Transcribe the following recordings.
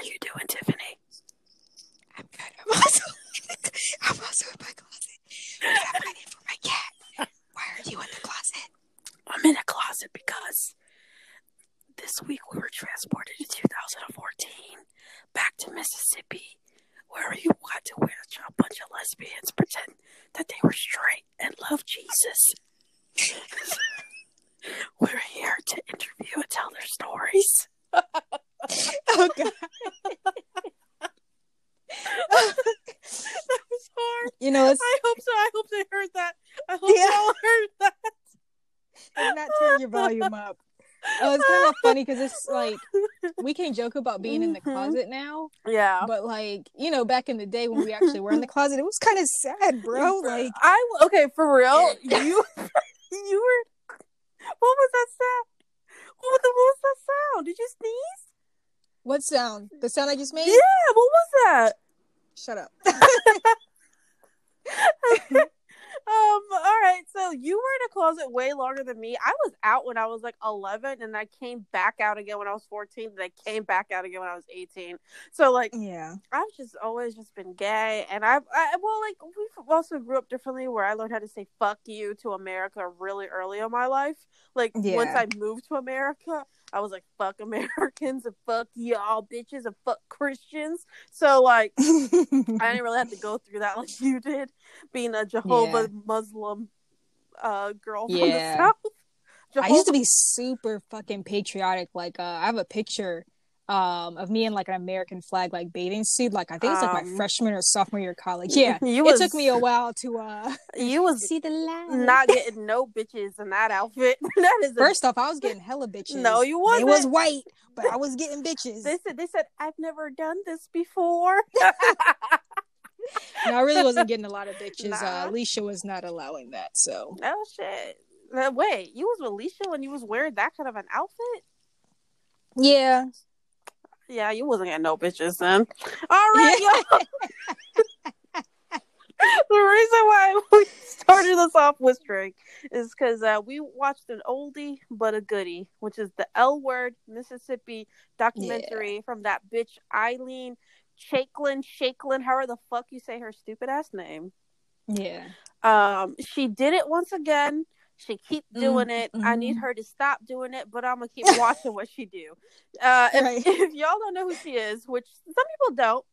are you doing, Tiffany? I'm good. I'm also, I'm also in my closet. I'm waiting for my cat. Why are you in the closet? I'm in a closet because this week we were transported to 2014 back to Mississippi, where you got to watch a bunch of lesbians pretend that they were straight and love Jesus. we're here to interview and tell their stories. Oh god. that was hard. You know, I hope so. I hope they heard that. I hope Yeah. y'all heard that. did not turn your volume up. Oh, it's kind of funny because it's like we can't joke about being in the Mhm. closet now, Yeah. but like you know, back in the day when we actually were in the closet, it was kind of sad, bro. Like, I okay for real. You you were. What was that sound? What the, what was that sound? Did you sneeze? What sound? The sound I just made? Yeah. What was that? Shut up. Um. All right. So you were in a closet way longer than me. I was out when I was like eleven, and I came back out again when I was fourteen. And I came back out again when I was eighteen. So like, yeah. I've just always just been gay, and I've I, well, like we've also grew up differently, where I learned how to say "fuck you" to America really early in my life. Like once I moved to America, I was like "fuck Americans" and "fuck y'all bitches" and "fuck Christians." So like, I didn't really have to go through that like you did, being a Jehovah Muslim uh girl from Yeah. the south. I used to be super fucking patriotic. Like, uh, I have a picture um of me in like an American flag like bathing suit. Like, I think it's like Um, my freshman or sophomore year of college. Yeah, You it was- took me a while to uh You was see the light. not getting no bitches in that outfit. that is a First off, I was getting hella bitches. No, you wasn't. It was white, but I was getting bitches. They said they said I've never done this before. No, I really wasn't getting a lot of bitches. Nah. Uh, Alicia was not allowing that. So oh shit. Uh, wait, you was with Alicia when you was wearing that kind of an outfit? yeah, Yeah, you wasn't getting no bitches then. All right, y'all. the reason why we started this off with Drake is because uh, we watched an oldie but a goodie, which is the L Word Mississippi documentary from that bitch Eileen Shaklin, Shaklin, however the fuck you say her stupid ass name. yeah. Um, she did it once again. She keep doing it. I need mhm. her to stop doing it, but I'm gonna keep watching what she do. Uh, if, Right. if y'all don't know who she is, which some people don't,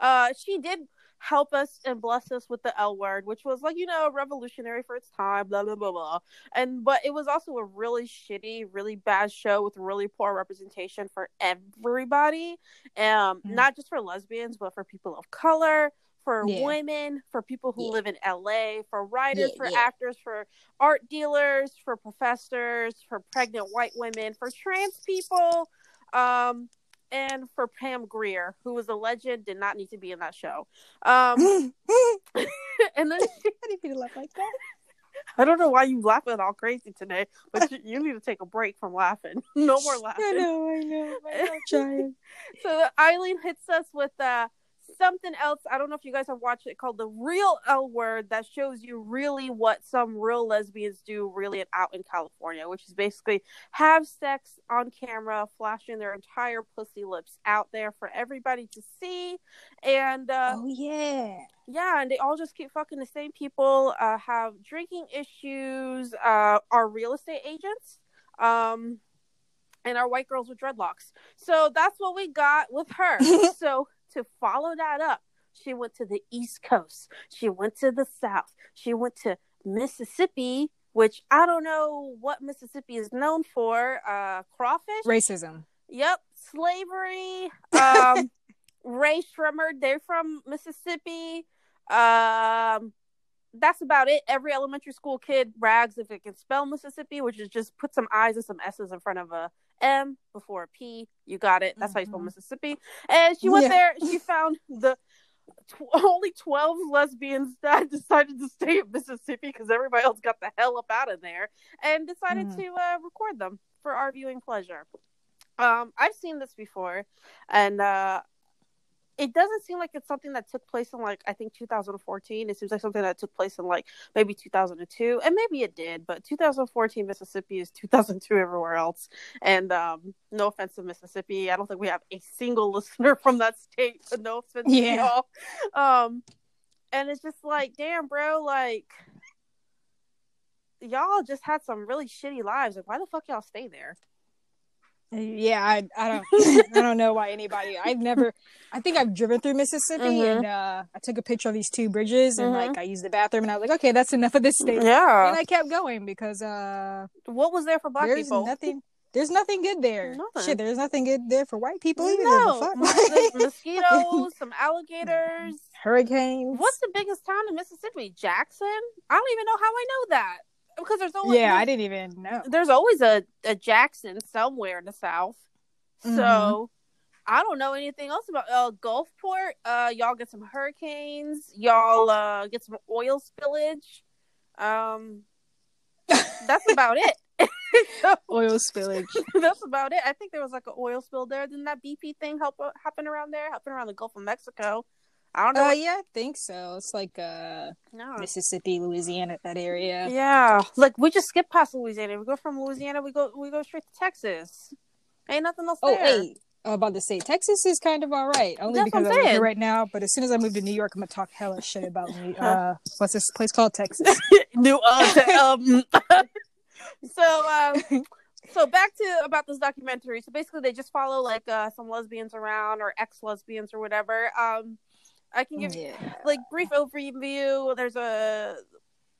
uh, she did help us and bless us with the L word, which was like you know revolutionary for its time, blah blah blah blah. And but it was also a really shitty, really bad show with really poor representation for everybody, um, Mm. not just for lesbians, but for people of color, for Yeah. women, for people who Yeah. live in LA, for writers, Yeah, for actors, for art dealers, for professors, for pregnant white women, for trans people, um, and for Pam Grier, who was a legend, did not need to be in that show. Um, and then she, I didn't mean to laugh like that. I don't know why you laughing all crazy today, but you, you need to take a break from laughing. No more laughing. I know, I know. I'm trying. So Eileen hits us with uh, something else. I don't know if you guys have watched it called the Real L Word that shows you really what some real lesbians do really out in California, which is basically have sex on camera, flashing their entire pussy lips out there for everybody to see. And uh, Oh yeah. yeah, and they all just keep fucking the same people, uh, have drinking issues, uh, are real estate agents, um, and are white girls with dreadlocks. So that's what we got with her. so to follow that up, she went to the East Coast, she went to the South, she went to Mississippi, which I don't know what Mississippi is known for. Uh, crawfish. Racism. Yep, slavery. Um, Rae Sremmurd, they're from Mississippi. Um, that's about it. Every elementary school kid brags if it can spell Mississippi, which is just put some I's and some S's in front of a M before a P. You got it. That's how you spell Mhm. Mississippi. And she went Yeah. there. She found the tw- only 12 lesbians that decided to stay in Mississippi because everybody else got the hell up out of there and decided Mhm. to uh, record them for our viewing pleasure. Um, I've seen this before, and uh, it doesn't seem like it's something that took place in like I think 2014. It seems like something that took place in like maybe 2002, and maybe it did, but 2014 Mississippi is 2002 everywhere else. And um, no offense to Mississippi, I don't think we have a single listener from that state. But no offense Yeah. to y'all. Um, and it's just like, damn, bro, like y'all just had some really shitty lives. Like, why the fuck y'all stay there? Yeah, I I don't I don't know why anybody. I've never. I think I've driven through Mississippi Mhm. and uh, I took a picture of these two bridges and Mhm. like I used the bathroom and I was like, okay, that's enough of this state. Yeah. And I kept going because uh, what was there for black there's people? nothing. There's nothing good there. Nothing. Shit, there's nothing good there for white people either. No, The fuck? Mos- mosquitoes, some alligators. Hurricanes. What's the biggest town in Mississippi? Jackson. I don't even know how I know that because there's always Yeah, I didn't even know. there's always a, a Jackson somewhere in the South. So Mhm. I don't know anything else about uh, Gulfport. Uh, y'all get some hurricanes. Y'all uh, get some oil spillage. Um, that's about it. So, Oil spillage. that's about it. I think there was like an oil spill there. Didn't that BP thing help happen around there? Happen around the Gulf of Mexico? I don't know. Uh, yeah, I think so. It's like uh, no. Mississippi, Louisiana, that area. Yeah, like we just skip past Louisiana. We go from Louisiana, we go we go straight to Texas. Ain't nothing else Oh, there. hey, I was about to say Texas is kind of all right, only That's because I'm I live saying. here right now. But as soon as I move to New York, I'm gonna talk hella shit about me. Uh, what's this place called? Texas. New uh, um. so um, so back to about this documentary. So basically, they just follow like uh some lesbians around or ex lesbians or whatever. Um, I can give you like brief overview. There's a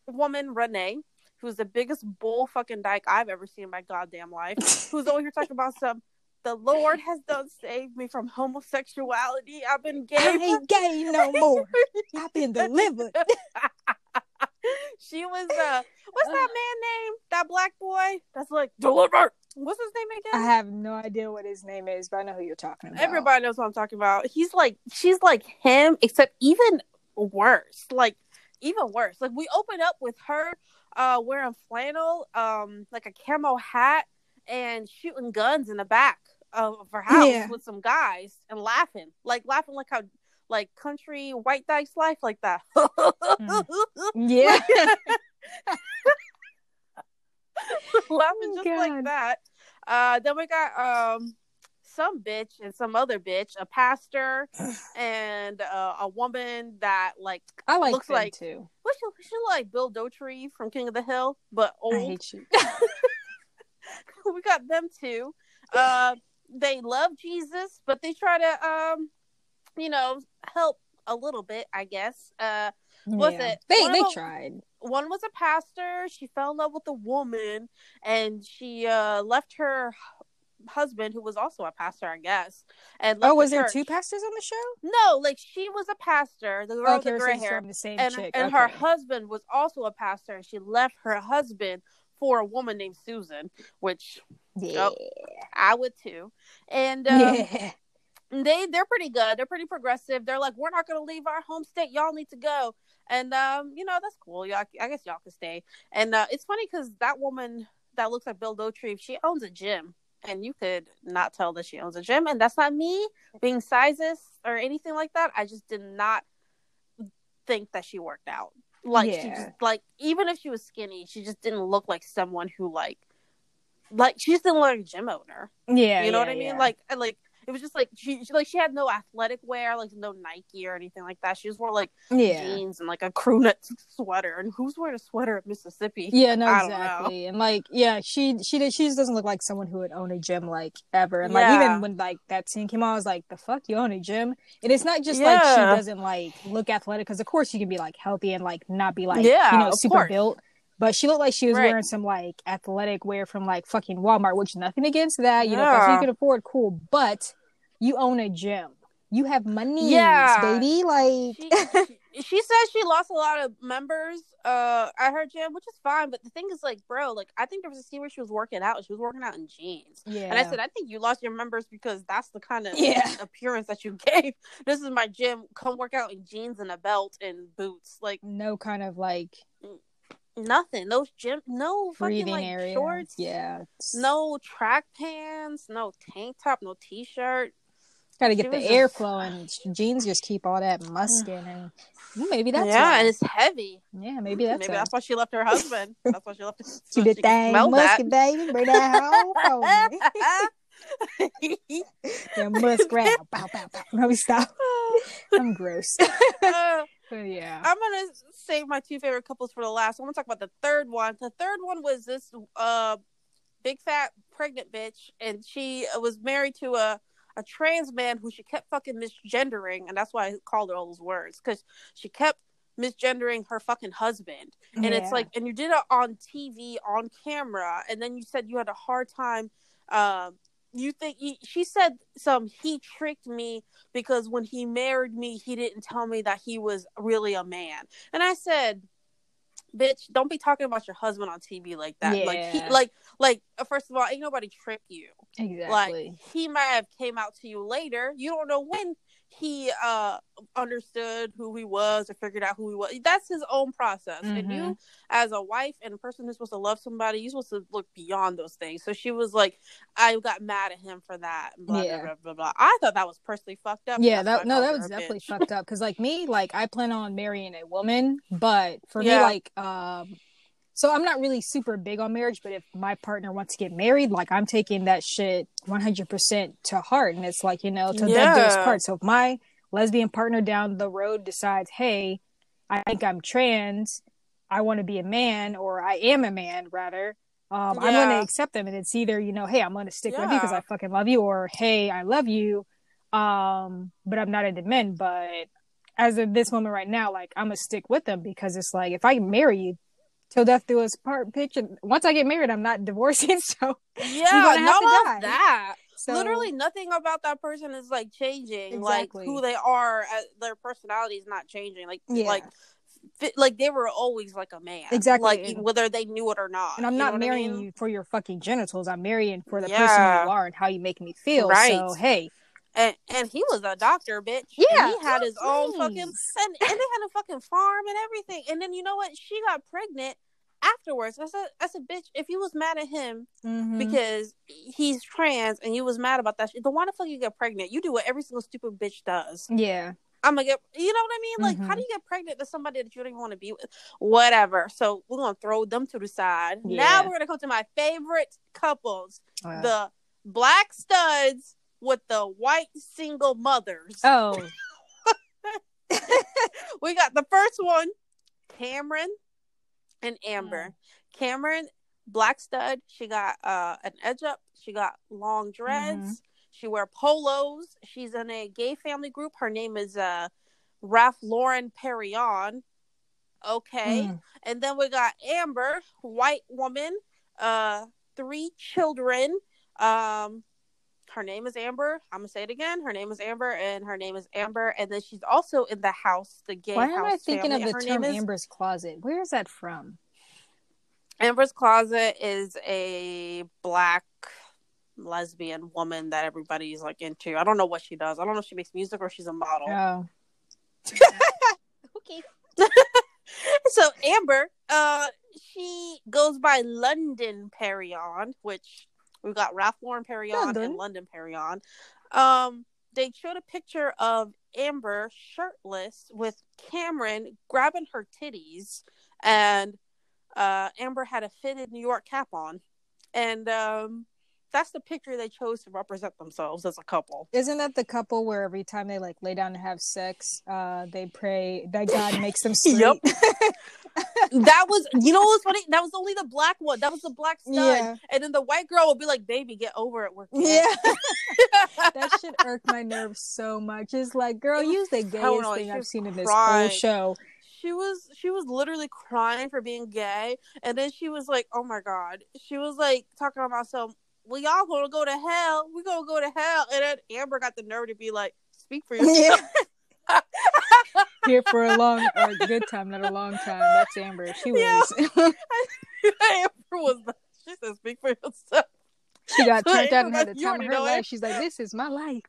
woman Renee who's the biggest bull fucking dyke I've ever seen in my goddamn life. who's over here talking about some. The Lord has done saved me from homosexuality. I've been gay. I ain't gay no more. I've been delivered. she was uh what's that man name? That black boy that's like deliver. What's his name again? I have no idea what his name is, but I know who you're talking about. Everybody knows what I'm talking about. He's like she's like him, except even worse. Like even worse. Like we open up with her uh wearing flannel, um, like a camo hat and shooting guns in the back of her house Yeah. with some guys and laughing. Like laughing like how like country white dice life like that. Yeah. laughing Oh, just like that. Uh, then we got um some bitch and some other bitch, a pastor and uh, a woman that like I like Looks like- too. what she, she like Bill Dauterive from King of the Hill, but old. I hate you. we got them too. Uh, they love Jesus, but they try to um, you know, help a little bit, I guess. Uh, Was Yeah. it- They they them- tried. One was a pastor. She fell in love with a woman, and she uh left her husband, who was also a pastor, I guess. And Oh, was the there two pastors on the show? No, like she was a pastor, the girl with the gray hair, the same and chick. and her husband was also a pastor, and she left her husband for a woman named Susan, which yeah. I would too. And um, yeah. they they're pretty good. They're pretty progressive. They're like, we're not gonna leave our home state. Y'all need to go. And um, you know that's cool. Y'all, I guess y'all can stay. And uh, it's funny because that woman that looks like Bill Dauterive, she owns a gym, and you could not tell that she owns a gym. And that's not me being sizes or anything like that. I just did not think that she worked out. Like she just like even if she was skinny, she just didn't look like someone who like like she just didn't look like a gym owner. Yeah. You know what I mean? yeah. Like, like it was just like she, she like she had no athletic wear, like no Nike or anything like that. She just wore like yeah. jeans and like a crew neck sweater. And who's wearing a sweater at Mississippi? Yeah, no, I exactly. And like, yeah, she she did- she just doesn't look like someone who would own a gym like ever. And like Yeah. even when like that scene came on, I was like, the fuck, you own a gym? And it's not just like she doesn't like look athletic because of course you can be like healthy and like not be like Yeah, you know super course. built. But she looked like she was Right. wearing some like athletic wear from like fucking Walmart, which nothing against that. You know, if that's what you can afford, cool. But you own a gym. You have money, Yeah. baby. Like She, she, she says she lost a lot of members uh at her gym, which is fine. But the thing is, like, bro, like I think there was a scene where she was working out. and She was working out in jeans. Yeah. And I said, I think you lost your members because that's the kind of Yeah. appearance that you gave. This is my gym. Come work out in jeans and a belt and boots. Like no kind of like nothing. No gym. No fucking breathing like area. shorts. Yeah. No track pants. No tank top. No t shirt. Got to get the air just- flowing. Jeans just keep all that muskin, and well, maybe that's yeah, why. and it's heavy. yeah, maybe that's Maybe why. that's why she left her husband. That's why she left. the she could thing smell that. baby. Bring that home. Yeah, muskrat. Bow, bow, bow. Let me stop. I'm gross. Yeah. I'm gonna save my two favorite couples for the last. I'm gonna talk about the third one. The third one was this uh big fat pregnant bitch, and she was married to a a trans man who she kept fucking misgendering, and that's why I called her all those words because she kept misgendering her fucking husband. And Yeah. it's like, and you did it on TV on camera, and then you said you had a hard time. Um, you think he, she said some he tricked me because when he married me, he didn't tell me that he was really a man. And I said, "Bitch, don't be talking about your husband on TV like that. Like, he, like, like. uh, First of all, ain't nobody trick you. exactly. Like, he might have came out to you later. You don't know when he uh understood who he was or figured out who he was. That's his own process. And Mhm. you, as a wife and a person who's supposed to love somebody, you're supposed to look beyond those things. So she was like, I got mad at him for that. Blah, Yeah. blah, blah, blah, blah. I thought that was personally fucked up. yeah, that no, that was definitely bitch. fucked up. Cause like me, like I plan on marrying a woman, but for me, like, um, so I'm not really super big on marriage. But if my partner wants to get married, like I'm taking that shit 100 percent to heart, and it's like you know, death do us part. So if my lesbian partner down the road decides, hey, I think I'm trans, I want to be a man, or I am a man rather. Um, I'm going to accept them, and it's either you know, hey, I'm going to stick with you because I fucking love you, or hey, I love you, um, but I'm not into men. But as of this moment right now, like I'm gonna stick with them because it's like if I marry you till death do us part, picture. Once I get married, I'm not divorcing, so Yeah, gonna have none to of die. that. so Literally nothing about that person is like changing. Exactly. Like who they are, uh, their personality is not changing. Like Yeah. like fit, like they were always like a man. Exactly. Like And- whether they knew it or not. And I'm not what I marrying mean? you for your fucking genitals. I'm marrying for the Yeah. person you are and how you make me feel. Right. So hey, And and he was a doctor, bitch. Yeah, And he had his own fucking and, and they had a fucking farm and everything. And then you know what? She got pregnant afterwards. I said, I said, bitch, if you was mad at him Mhm. because he's trans and you was mad about that shit, then why the fuck you get pregnant? You do what every single stupid bitch does. yeah, I'm gonna get, you know what I mean? Like, how Mhm. do you get pregnant to somebody that you don't even want to be with? Whatever. So we're gonna throw them to the side. Now we're gonna come to my favorite couples, Wow. the black studs with the white single mothers. oh we got the first one, Cameron and Amber. Mm. Cameron, black stud. She got uh an edge up. She got long dreads. Mm-hmm. She wear polos. She's in a gay family group. Her name is uh Ralph Lauren Perrion. Okay. Mm. And then we got Amber, white woman, uh, three children. Um, her name is Amber. I'm gonna say it again. Her name is Amber, and her name is Amber. And then she's also in the house, the gay why house. am I thinking family. of the term is Amber's closet? Where is that from? Amber's Closet is a black lesbian woman that everybody's like into. I don't know what she does. I don't know if she makes music or she's a model. Oh, okay. so Amber, uh, she goes by London Perrion, which we've got Ralph Lauren Perrion London. and London Perrion. Um, they showed a picture of Amber shirtless with Cameron grabbing her titties, and uh, Amber had a fitted New York cap on, and um, that's the picture they chose to represent themselves as a couple. isn't that the couple where every time they like lay down to have sex, uh, they pray that God makes them straight? Yep. that was, you know, what's funny? That was only the black one. That was the black stud. Yeah. And then the white girl would be like, "Baby, get over it. We're gay." Yeah. that should irk my nerves so much. It's like, girl, you was the gayest thing I've was seen in this whole show. she was she was literally crying for being gay, and then she was like, "Oh my god," she was like talking about some. Well, y'all gonna go to hell. We gonna go to hell, and then Amber got the nerve to be like, "Speak for yourself." Yeah. Here for a long or a good time, not a long time. That's Amber. She was. Amber was. The, she said, "Speak for yourself." she got So turned out and had the time of her life. it. She's like, "This is my life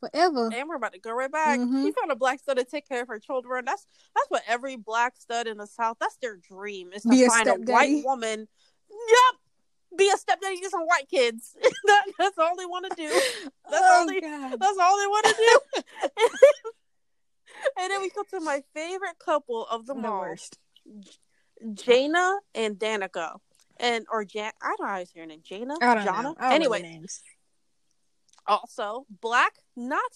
forever." Amber about to go right back. Mhm. She found a black stud to take care of her children. That's that's what every black stud in the South. That's their dream is to Be a find a stepdaddy. white woman. Yep. be a stepdaddy to some white kids. that, that's all they want to do. That's oh, all they. God. That's all they want to do. and then we come to my favorite couple of them The all, worst. Jaina and Danica, and or Jan. I don't know how to say her name. Jaina. I don't Jana? know. I don't anyway, know names. also black, not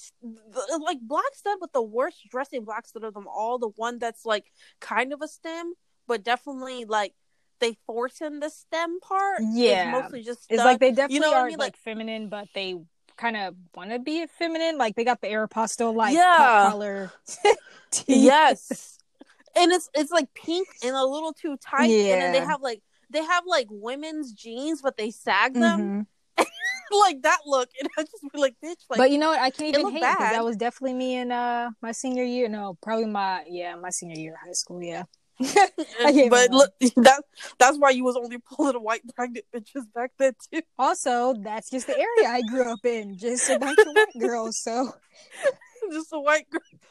like black stud, but the worst dressing black stud of them all. The one that's like kind of a stem, but definitely like they force in the stem part. It's Yeah. mostly just It's like they definitely you know what I are mean? like, Like- feminine, but they kind of want to be feminine. Like they got the Aeropostale like Yeah. collar. yes and it's it's like pink and a little too tight Yeah. and then they have like they have like women's jeans but they sag them Mhm. like that look and i just be like bitch like but you know what? I can't even hate that was definitely me in uh my senior year. No, probably my yeah my senior year of high school. Yeah. But look that that's why you was only pulling white pregnant bitches back then too Also, that's just the area I grew up in. Just a bunch of white girls. So just a white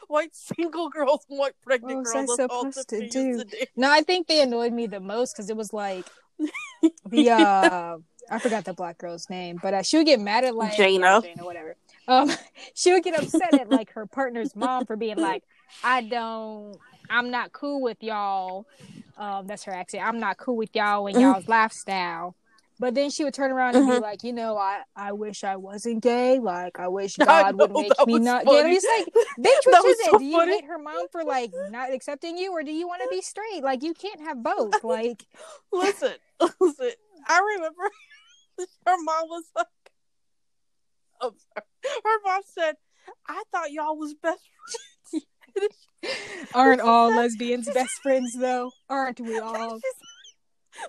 white single girls and white pregnant What was girls I supposed to do? to do. no, I think they annoyed me the most because it was like the uh I forgot the black girl's name, but uh, she would get mad at like Jaina. yeah, Jaina, whatever. Um, she would get upset at like her partner's mom for being like, "I don't, I'm not cool with y'all." Um, that's her accent. I'm not cool with y'all and y'all's lifestyle. But then she would turn around and be Mhm. like, you know, I, I wish I wasn't gay. Like, I wish I God would make me not gay. And it's like, bitch, which is so it? Do you hate her mom for like not accepting you, or do you want to be straight? Like, you can't have both. Like, listen, listen. I remember her mom was like, sorry. Her mom said, I thought y'all was best friends. aren't all lesbians best friends though? Aren't we all?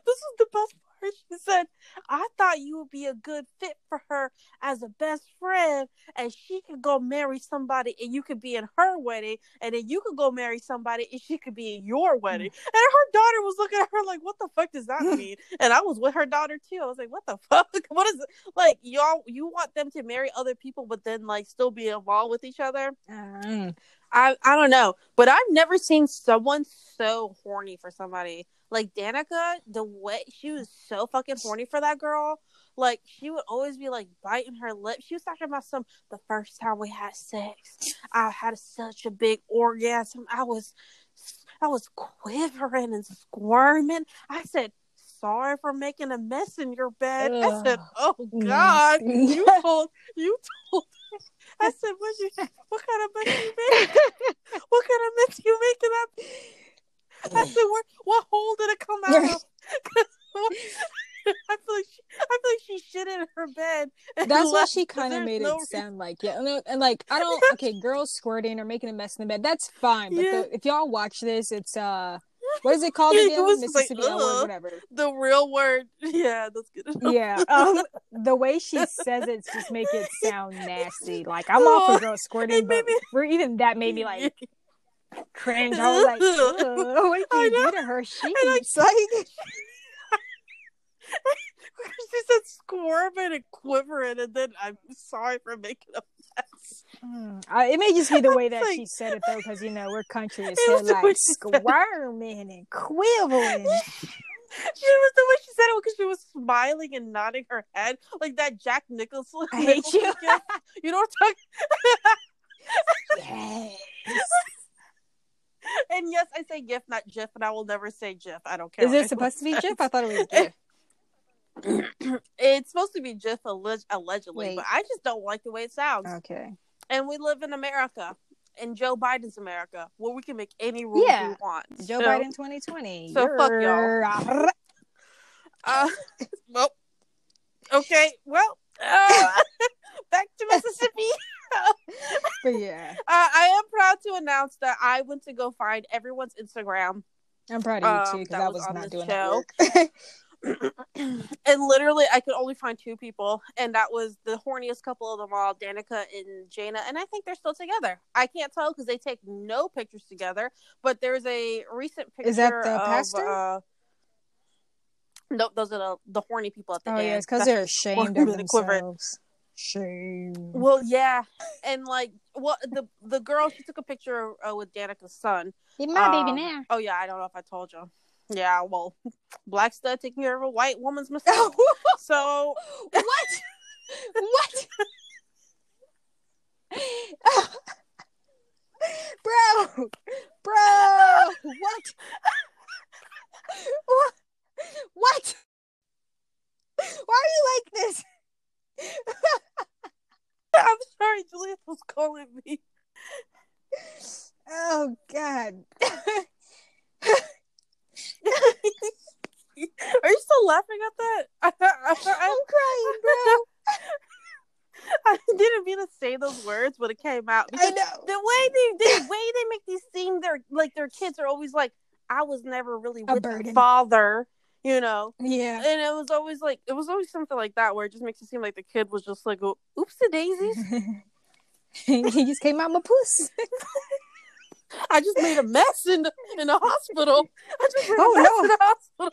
This is the best part. She said, I thought you would be a good fit for her as a best friend, and she could go marry somebody, and you could be in her wedding, and then you could go marry somebody, and she could be in your wedding. And her daughter was looking at her like, "What the fuck does that mean?" and I was with her daughter too. I was like, "What the fuck? What is it? like y'all? You want them to marry other people, but then like still be involved with each other?" Mm. I I don't know, but I've never seen someone so horny for somebody like Danica. The way she was so fucking horny for that girl, like she would always be like biting her lip. She was talking about some the first time we had sex. I had such a big orgasm. I was I was quivering and squirming. I said. Sorry for making a mess in your bed. I said, "Oh mm. God, nasty. you told you told." I said, "What you? What kind of mess you made? what kind of mess you making up?" I said, "What? What hole did it come out of?" I feel like she, I feel like she shit in her bed. That's what she kind of made no it sound like. Yeah, no, and like I don't. Okay, girls squirting or making a mess in the bed. That's fine. But Yeah. the, if y'all watch this, it's uh, what is it called It again? was like, Mississippi L word, whatever. The real word, yeah, that's good. enough. Yeah. Um, the way she says it just make it sound nasty. Like I'm all Oh, for girls squirting, but for even that made me like cringe. I was like, "Ugh, what I did you do to her She's Like, she said squirming and quivering, and then I'm sorry for making a. mm, I, it may just be the way that Like- she said it though, because you know we're country as It hell, was the way like she said it. squirming and quivering. She was the way she said it because she was smiling and nodding her head like that Jack Nicholson. I hate you. You know what I'm talking? yes. And yes, I say GIF, not GIF, and I will never say GIF. I don't care. Is it supposed to be GIF? I thought it was GIF. it's supposed to be GIF alleg- allegedly, Wait. but I just don't like the way it sounds. Okay. And we live in America, in Joe Biden's America, where we can make any rules Yeah. we want. Joe So, Biden 2020. so fuck y'all. Uh, well, okay. Well, uh, back to Mississippi. But yeah, Uh, I am proud to announce that I went to go find everyone's Instagram, I'm proud of you Um, too because I was was not doing show. that work. And literally I could only find two people, and that was the horniest couple of them all, Danica and Jaina, and I think they're still together. I can't tell because they take no pictures together, but there's a recent picture. Is that the of, pastor? Uh, nope, those are the, the horny people at the oh end. yeah, it's because they're ashamed of really quivering. themselves. Shame. Well, yeah, and like, well, the the girl she took a picture uh, with Danica's son. He's Um, Oh yeah, I don't know if I told you. Yeah, well, black stud taking care of a white woman's mistake. so what? what? bro, bro, what? what? What? Why are you like this? I'm sorry, Juliet was calling me. Oh God. Are you still laughing at that? I, I'm crying, bro. I didn't mean to say those words, but it came out. I know. the way they, the way they make these seem, they're like their kids are always like, I was never really A with my burden. father, you know. Yeah. And it was always like it was always something like that where it just makes it seem like the kid was just like, oh, oopsie daisies, he just came out my puss. I just made a mess in the in the hospital. I just made a Oh, mess no. in the hospital.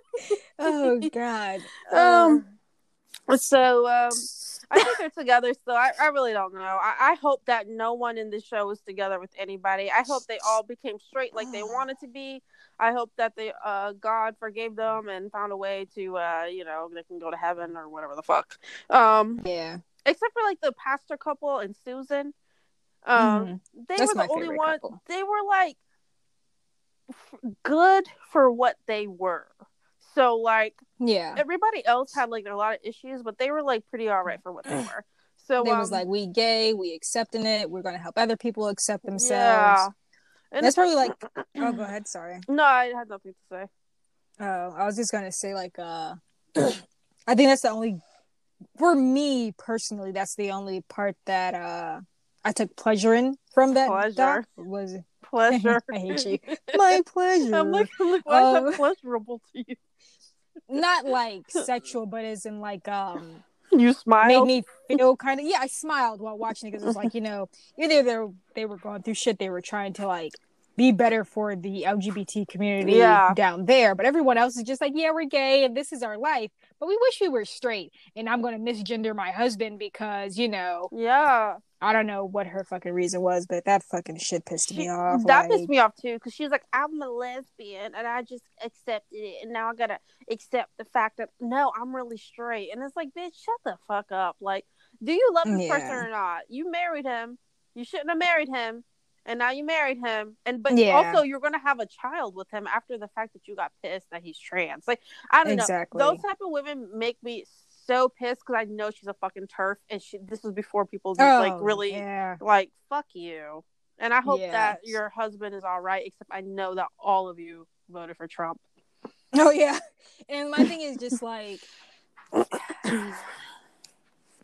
oh God. Um, So um, I think they're together still. I, I really don't know. I, I hope that no one in this show is together with anybody. I hope they all became straight like they wanted to be. I hope that they uh God forgave them and found a way to uh you know they can go to heaven or whatever the fuck. Um, yeah. except for like the pastor couple and Susan. Um, Mhm. they That's were the only one. couple. They were like f- good for what they were. So like Yeah. everybody else had like a lot of issues, but they were like pretty all right for what they were. So They um, was like, we gay, we accepting it. We're gonna help other people accept themselves. yeah. And That's probably like. Oh, go ahead. Sorry. no, I had nothing to say. Oh, I was just gonna say like. uh I think that's the only. For me personally, that's the only part that uh I took pleasure in from that Pleasure. doc was Pleasure. I hate you. my pleasure. I'm like, like, why is Um, that pleasurable to you? Not like sexual, but as in like um You smile? made me feel kind of yeah i smiled while watching it because it was like you know either they were, they were going through shit they were trying to like be better for the lgbt community Yeah. down there but everyone else is just like yeah we're gay and this is our life but we wish we were straight and i'm going to misgender my husband because you know Yeah, i don't know what her fucking reason was but that fucking shit pissed She- me off that like, pissed me off too because she was like, "I'm a lesbian," and I just accepted it, and now I gotta accept the fact that no, I'm really straight, and it's like, bitch, shut the fuck up. Like, do you love this person or not? You married him. You shouldn't have married him, and now you married him, and but Yeah. also you're gonna have a child with him after the fact that you got pissed that he's trans. Like, I don't Exactly. know. Those type of women make me so pissed because I know she's a fucking TERF, and she. This was before people just oh, like really yeah like fuck you and i hope Yeah. that your husband is all right except i know that all of you voted for trump oh yeah and my thing is just like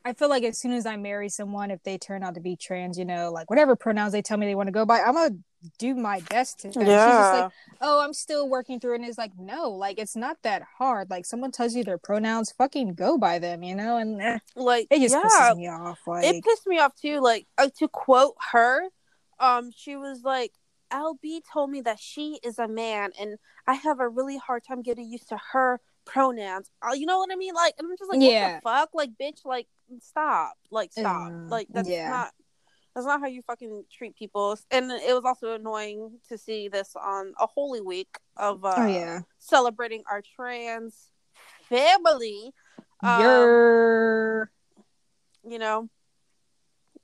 I feel like as soon as I marry someone, if they turn out to be trans, you know, like whatever pronouns they tell me they want to go by, I'm gonna do my best to. She's just like, oh, I'm still working through it. And it's like, no, like it's not that hard. Like someone tells you their pronouns, fucking go by them, you know? And eh, like it just yeah pisses me off. Like, it pissed me off too like uh, to quote her um she was like lb told me that she is a man and i have a really hard time getting used to her pronouns uh, you know what i mean like and i'm just like Yeah. what the fuck like bitch like stop like stop Mm, like that's yeah. not that's not how you fucking treat people and it was also annoying to see this on a holy week of uh oh yeah, celebrating our trans family um, you're you know,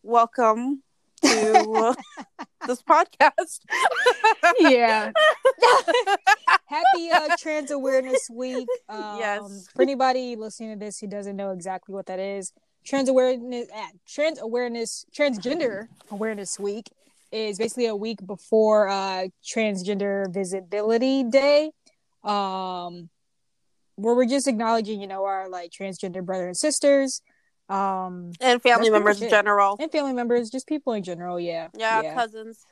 welcome to this podcast. yeah. Happy uh, Trans Awareness Week. Um, Yes. For anybody listening to this who doesn't know exactly what that is, Trans Awareness, uh, Trans Awareness, Transgender Awareness Week is basically a week before uh, Transgender Visibility Day, um, where we're just acknowledging, you know, our like transgender brother and sisters, um, and family members in general. and family members, just people in general. Yeah. Yeah, cousins,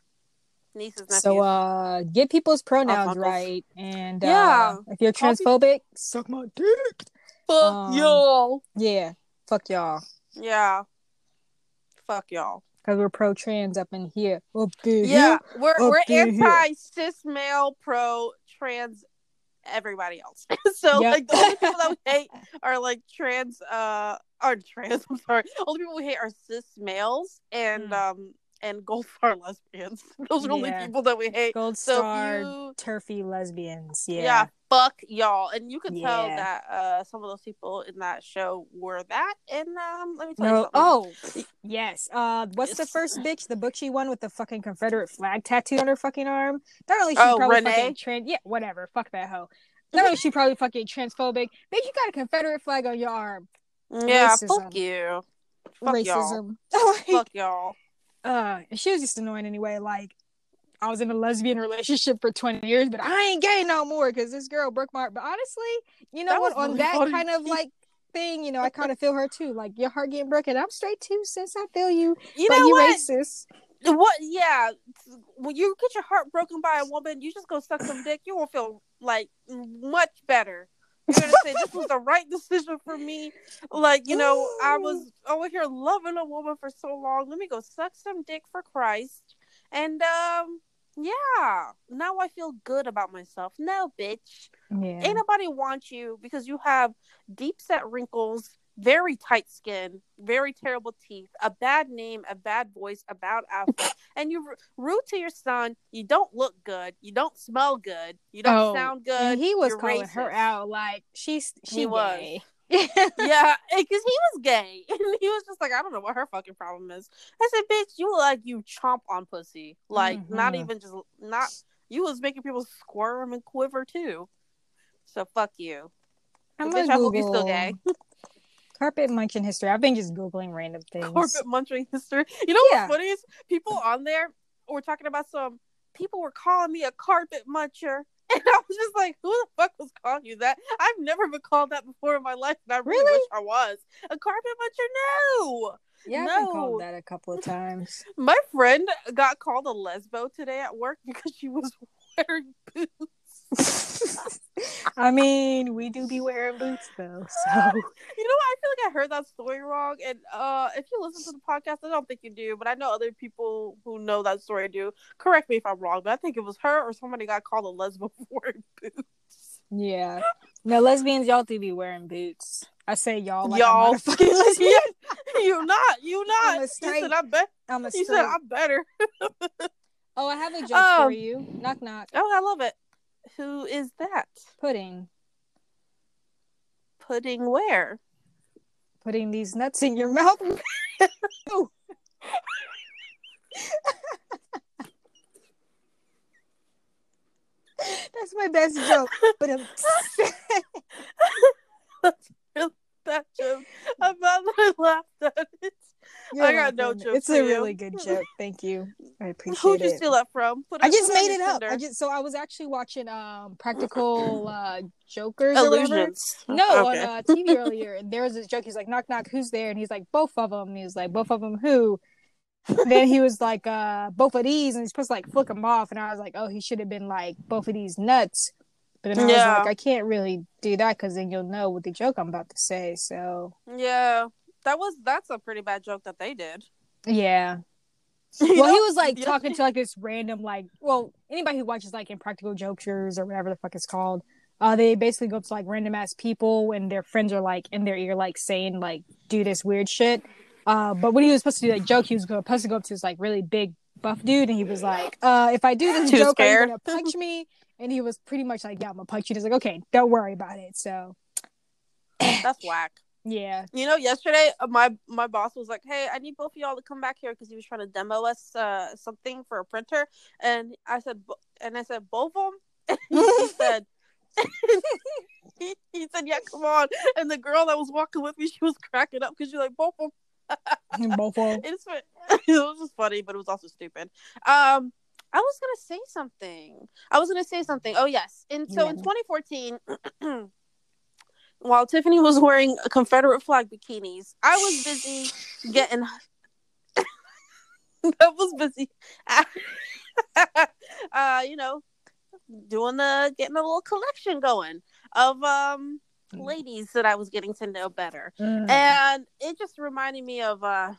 nieces, nephews. So uh get people's pronouns uncles. right and Yeah. uh if you're Call transphobic, suck my dick. Fuck um, y'all. Yeah. Fuck y'all. Yeah. Fuck y'all. Cause we're pro trans up in here. Up. Yeah, we're we're anti cis male, pro trans, everybody else. so Yep. like the only people that we hate are like trans, uh, are trans. I'm sorry. Only people we hate are cis males and Mm. um and Gold Star lesbians. Those are the only people that we hate. Gold So star you- turfy lesbians. Yeah. Yeah. Fuck y'all. And you can tell that uh some of those people in that show were that. And um, let me tell you something. Oh, yes. Uh, what's the first bitch? The booksy one with the fucking Confederate flag tattooed on her fucking arm. Not only she Oh, probably Renee? fucking trans. Yeah, whatever. Fuck that hoe. Not only she probably fucking transphobic. Bitch, you got a Confederate flag on your arm. yeah, racism. fuck you. Fuck y'all. Racism. Fuck y'all. uh, she was just annoying anyway. Like, I was in a lesbian relationship for 20 years, but I ain't gay no more because this girl broke my heart. But honestly, you know what? On that funny. kind of like thing, you know, I kind of feel her too. Like, your heart getting broken. I'm straight too, sis. I feel you. You but know you what? racist. What? Yeah. When you get your heart broken by a woman, you just go suck some dick. You will feel like much better. You're gonna say this was the right decision for me. Like you know, I was over here loving a woman for so long. Let me go suck some dick for Christ. And um, yeah. Now I feel good about myself. No, bitch. Yeah. Ain't nobody want you because you have deep set wrinkles, very tight skin, very terrible teeth, a bad name, a bad voice, a bad outfit, and you r- rude to your son. You don't look good. You don't smell good. You don't Oh, sound good. he was calling her out like she's she He was. gay. Yeah, because he was gay, and he was just like, I don't know what her fucking problem is. I said, bitch, you like you chomp on pussy, like not Mhm. even just not. You was making people squirm and quiver too. So fuck you. I'm bitch, gonna I hope you still gay. Carpet munching history. I've been just googling random things. Carpet munching history. You know Yeah. what's funny is people on there were talking about some people were calling me a carpet muncher. And I was just like, who the fuck was calling you that? I've never been called that before in my life, and I really, Really? wish I was. A carpet muncher? No. Yeah, I've been called that a couple of times. My friend got called a lesbo today at work because she was wearing boots. I mean, we do be wearing boots though, so You know what? I feel like I heard that story wrong. And uh if you listen to the podcast, I don't think you do, but I know other people who know that story do. Correct me if I'm wrong, but I think it was her or somebody got called a lesbian for wearing boots. yeah. No, lesbians, y'all do be wearing boots. I say y'all like Y'all. I'm fucking lesbian. you not, you not. I'm a You straight- said I'm better. I'm a You straight. said I'm better. Oh, I have a joke Um, for you. Knock knock. Oh, I love it. Who is that? Pudding. Pudding where? Putting these nuts in your mouth. That's my best joke. But um, That joke. That I laughed at it. I got no joke It's a you. really good joke. Thank you. I appreciate it. Who'd you steal that from? I just made it up. I just so I was actually watching um practical uh jokers illusions. No, Okay. on uh, TV earlier, and there was this joke. He's like, "Knock, knock, who's there?" And he's like, "Both of them." And he was like, "Both of them who?" then he was like, "Uh, both of these," and he's supposed to like flick them off. And I was like, "Oh, he should have been like both of these nuts." But then I Yeah. was like, "I can't really do that because then you'll know what the joke I'm about to say." So Yeah, that was that's a pretty bad joke that they did. yeah. Well, he was like talking to like this random like well anybody who watches like Impractical Jokers or whatever the fuck it's called. Uh, they basically go up to like random ass people and their friends are like in their ear like saying like do this weird shit. Uh, but when he was supposed to do that joke, he was supposed to go up to this like really big buff dude and he was like, uh, if I do this Too joke, are you gonna punch me? And he was pretty much like, yeah, I'm gonna punch you. And he's like, okay, don't worry about it. So That's whack. yeah, You know, yesterday uh, my my boss was like, "Hey, I need both of y'all to come back here because he was trying to demo us uh, something for a printer." And I said, and I said both of them. he said, he, he said, "Yeah, come on." And the girl that was walking with me, she was cracking up because she's like, "Both of them." both of 'em. It's fu- it was just funny, but it was also stupid. Um, I was gonna say something. I was gonna say something. Oh yes, and so in 2014, while Tiffany was wearing Confederate flag bikinis, I was busy getting. I was busy, uh, you know, doing the getting a little collection going of um ladies that I was getting to know better Mm. and it just reminded me of uh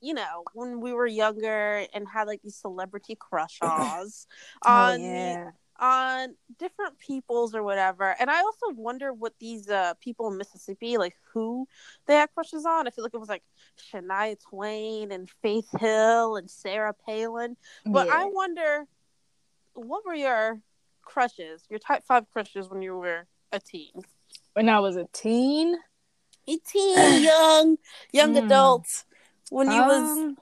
you know when we were younger and had like these celebrity crushes Oh, on yeah. on different peoples or whatever. And I also wonder what these uh people in Mississippi, like who they had crushes on. I feel like it was like Shania Twain and Faith Hill and Sarah Palin. But Yeah. I wonder what were your crushes, your top five crushes when you were a teen? when I was a teen, A teen, young, young Hmm. adult. When you was um,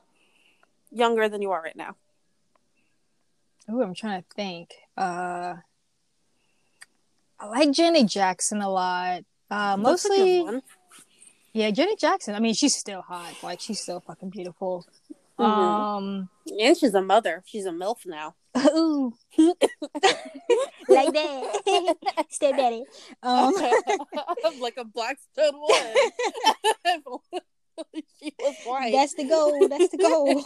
younger than you are right now. Ooh, I'm trying to think. Uh, I like Janet Jackson a lot. Uh, That's a good mostly, one. yeah, Janet Jackson. I mean, she's still hot. Like, she's still fucking beautiful. Mhm. Um, And she's a mother. She's a MILF now. ooh, like that, stepdaddy. Um, like a Blackstone wood. she was white. that's the goal. That's the goal.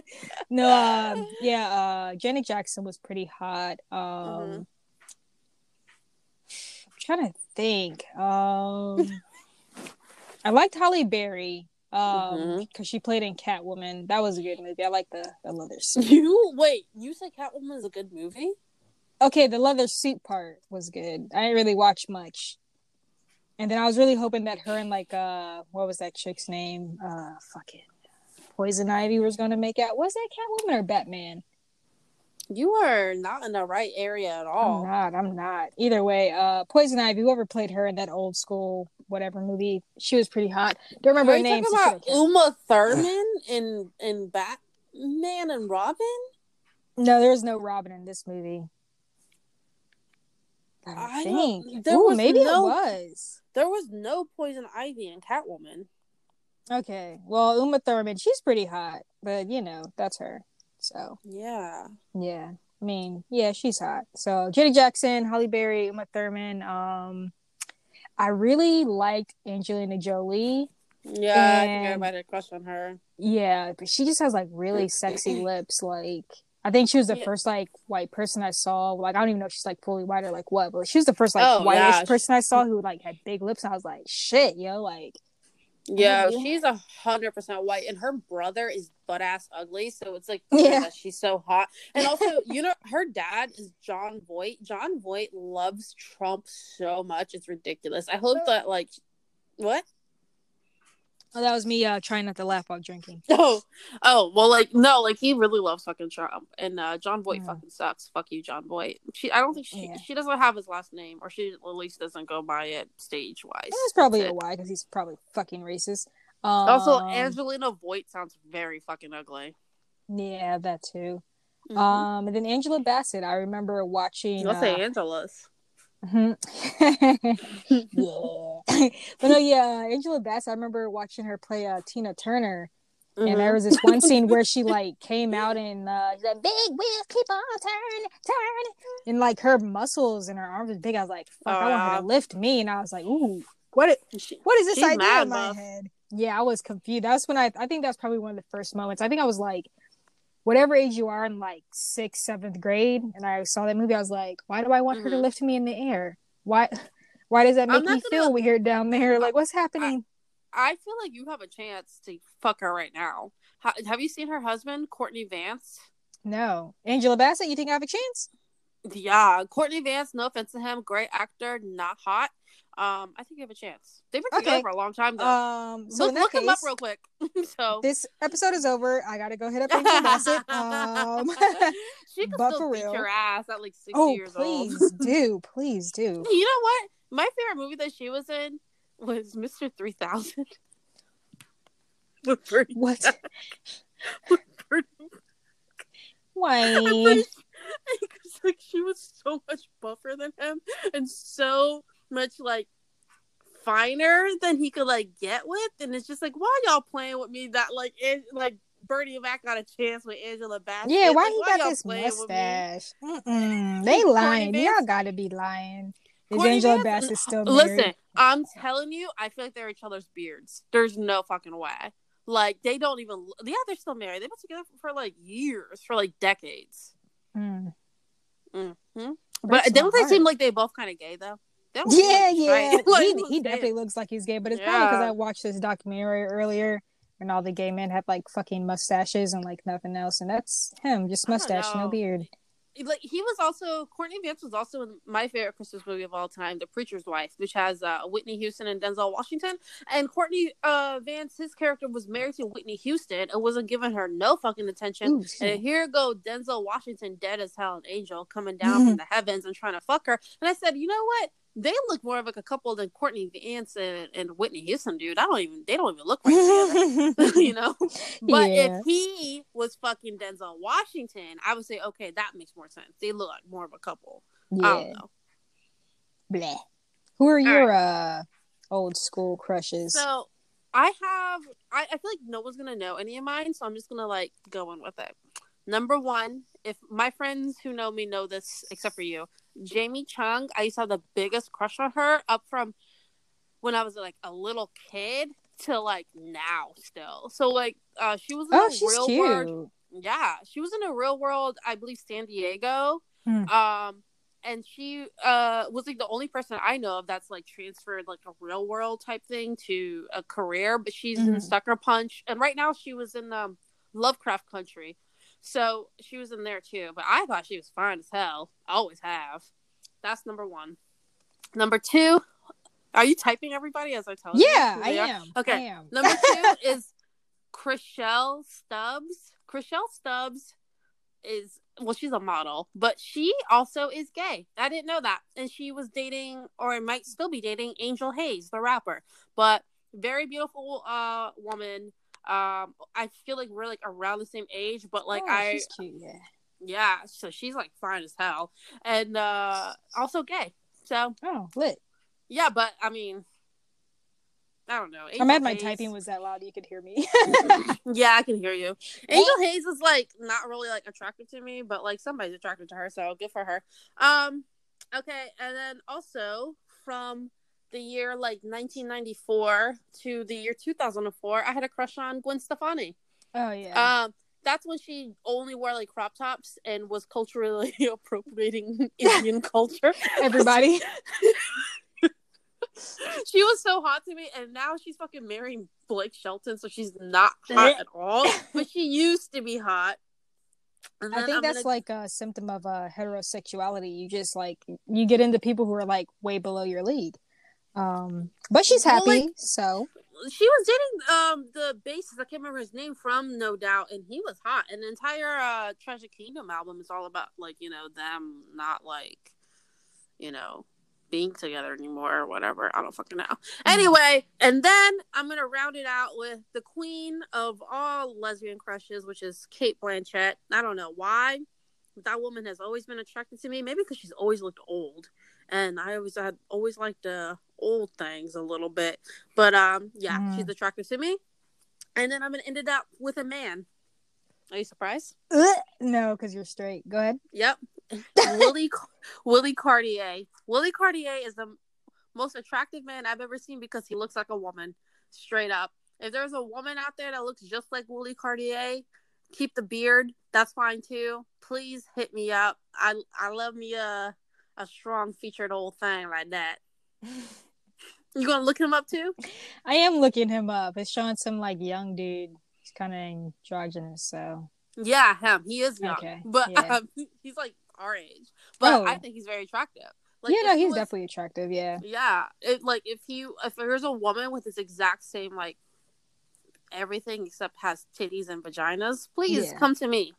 no, uh, yeah, uh, Janet Jackson was pretty hot. Um, Mhm. I'm trying to think. Um, I liked Halle Berry um Mhm. because she played in Catwoman. That was a good movie. I like the the leather suit. You wait. You said Catwoman is a good movie. Okay, the leather suit part was good. I didn't really watch much. And then I was really hoping that her and like uh what was that chick's name? Uh fucking Poison Ivy was gonna make out. Was that Catwoman or Batman? You are not in the right area at all. I'm not. I'm not. Either way, uh, Poison Ivy, whoever played her in that old school whatever movie, she was pretty hot. Don't remember Are her name. talking about Uma Thurman in in Batman and Robin? no, there was no Robin in this movie. I, don't I think. Ooh, was maybe no- it was. There was no Poison Ivy in Catwoman. Okay. Well, Uma Thurman, she's pretty hot, but you know, that's her. So Yeah. yeah. I mean, yeah, she's hot. So Jenny Jackson, Halle Berry, Uma Thurman. Um, I really liked Angelina Jolie. Yeah, I think And- everybody had a crush on her. Yeah, but she just has like really sexy lips. Like I think she was the Yeah. first like white person I saw. Like I don't even know if she's like fully white or like what, but she was the first like Oh, whitish yeah. person I saw who like had big lips. And I was like, shit, yo, like Yeah, she's a hundred percent white, and her brother is butt ass ugly. So it's like Yeah. she's so hot. And also, you know, her dad is Jon Voight. Jon Voight loves Trump so much; it's ridiculous. I hope that like, what? Oh, that was me uh trying not to laugh while drinking. Oh, oh, well, like no, like he really loves fucking Trump, and uh, Jon Voight Mm. fucking sucks. Fuck you, Jon Voight. She, I don't think she, Yeah. she doesn't have his last name, or she at least doesn't go by it stage wise. That's probably a why because he's probably fucking racist. Um, Also, Angelina Voight sounds very fucking ugly. yeah, that too. Mhm. Um, and then Angela Bassett. I remember watching. Let's say uh, Angela's. Mhm. yeah. but no, yeah, Angela Bass, I remember watching her play uh, Tina Turner, and Mm-hmm. there was this one scene where she like came out and uh, she's like, "Big wheels keep on turning, turning," and like her muscles and her arms was big. I was like, "Fuck, I want her Uh, to lift me," and I was like, "Ooh, what? What is this idea mad in my head?" Yeah, I was confused. That's when I I think that's probably one of the first moments. I think I was like, whatever age you are in like sixth, seventh grade, and I saw that movie. I was like, why do I want her to Mhm. lift me in the air? Why? Why does that make me gonna- feel weird down there? Like, what's happening? I feel like you have a chance to fuck her right now. Ha- have you seen her husband, Courtney Vance? no, Angela Bassett. You think I have a chance? Yeah, Courtney Vance. No offense to him, great actor, not hot. Um, I think you have a chance. They've been together Okay. for a long time though. Um, so look look case, him up real quick. so this episode is over. I gotta go hit up Angela Bassett. Um, she could but still for beat real. your ass at like sixty oh, years old. please do, please do. You know what? My favorite movie that she was in was Mr. 3000. With What? Why? Because like she was so much buffer than him and so much like finer than he could like get with. And it's just like, why y'all playing with me that like An- like Bernie Mac got a chance with Angela Bassett? Yeah, why Like, he got this playing with me? mustache? They lying. Vance? Y'all gotta be lying. Is Courtney Angela Vance- Bassett still married? Listen, I'm telling you, I feel like they're each other's beards. There's no fucking way. Like they don't even. Yeah, they're still married. They've been together for like years, for like decades. Mm. hmm But don't they seem like they both kind of gay though? They Yeah, yeah. Like, he he definitely it. looks like he's gay, but it's probably because I watched this documentary earlier and all the gay men have like fucking mustaches and like nothing else, and that's him, just mustache, no beard. like he was also Courtney Vance was also in my favorite Christmas movie of all time, The Preacher's Wife, which has uh, Whitney Houston and Denzel Washington. And Courtney uh, Vance, his character was married to Whitney Houston and wasn't giving her no fucking attention. Ooh, and here go Denzel Washington, dead as hell, an angel coming down from the heavens and trying to fuck her. And I said, you know what? They look more of like a couple than Courtney Vance and, and Whitney Houston, dude. I don't even they don't even look right together, you know. But Yeah. if he was fucking Denzel Washington, I would say, okay, that makes more sense. They look like more of a couple. I yeah. don't know. Bleh. Who are your uh old school crushes? So I have I, I feel like no one's gonna know any of mine, so I'm just gonna like go on with it. Number one, if my friends who know me know this, except for you, Jamie Chung, I used to have the biggest crush on her up from when I was like a little kid to like now still. So like uh she was in oh, a she's real cute. world yeah, she was in a real world, I believe San Diego. Hmm. Um and she uh was like the only person I know of that's like transferred like a real world type thing to a career, but she's in Mhm. Sucker Punch and right now she was in um Lovecraft Country. So she was in there too, but I thought she was fine as hell. I always have. That's number 1. Number 2, are you typing everybody as I tell you? Yeah, I are? am. Okay. I am. Number two is Chriselle Stubbs. Chriselle Stubbs is well, she's a model, but she also is gay. I didn't know that, and she was dating, or might still be dating, Angel Haze, the rapper. But very beautiful uh woman. Um, I feel like we're like around the same age, but like Oh, I, cute, yeah. yeah. So she's like fine as hell, and uh also gay. So Oh, lit. yeah, but I mean. I don't know. I'm Angel mad my Hayes- typing was that loud you could hear me. Yeah, I can hear you. Angel Haze is like not really like attractive to me, but like somebody's attracted to her, so good for her. Um, okay, and then also from the year like 1994 to the year 2004, I had a crush on Gwen Stefani. oh yeah. Um, that's when she only wore like crop tops and was culturally appropriating Indian culture. Everybody. she was so hot to me, and now she's fucking marrying Blake Shelton, so she's not hot at all. But she used to be hot. I think I'm that's gonna- like a symptom of uh, heterosexuality. You just like you get into people who are like way below your league. Um, but she's Well, happy, like- so she was dating um the bassist. I can't remember his name from No Doubt, and he was hot. And the entire uh Tragic Kingdom album is all about like you know them not like you know being together anymore or whatever. I don't fucking know. Anyway, and then I'm gonna round it out with the queen of all lesbian crushes, which is Cate Blanchett. I don't know why. That woman has always been attracted to me. Maybe because she's always looked old, and I always had always liked uh, old things a little bit. But um, yeah, Mm. she's attractive to me. And then I'm gonna end it up with a man. Are you surprised? no, because you're straight. Go ahead. Yep. Willy Willy Cartier. Willy Cartier is the most attractive man I've ever seen because he looks like a woman, straight up. If there's a woman out there that looks just like Willy Cartier, keep the beard. That's fine too. Please hit me up. I I love me a a strong featured old thing like that. You gonna look him up too? I am looking him up. It's showing some like young dude. He's kind of androgynous, so Yeah, him. He is young, Okay, but yeah. um, he's like our age. But Oh. I think he's very attractive. Like, yeah, no, he he's was- definitely attractive. Yeah, Yeah, it like if he if there's a woman with this exact same like everything except has titties and vaginas, please Yeah. come to me.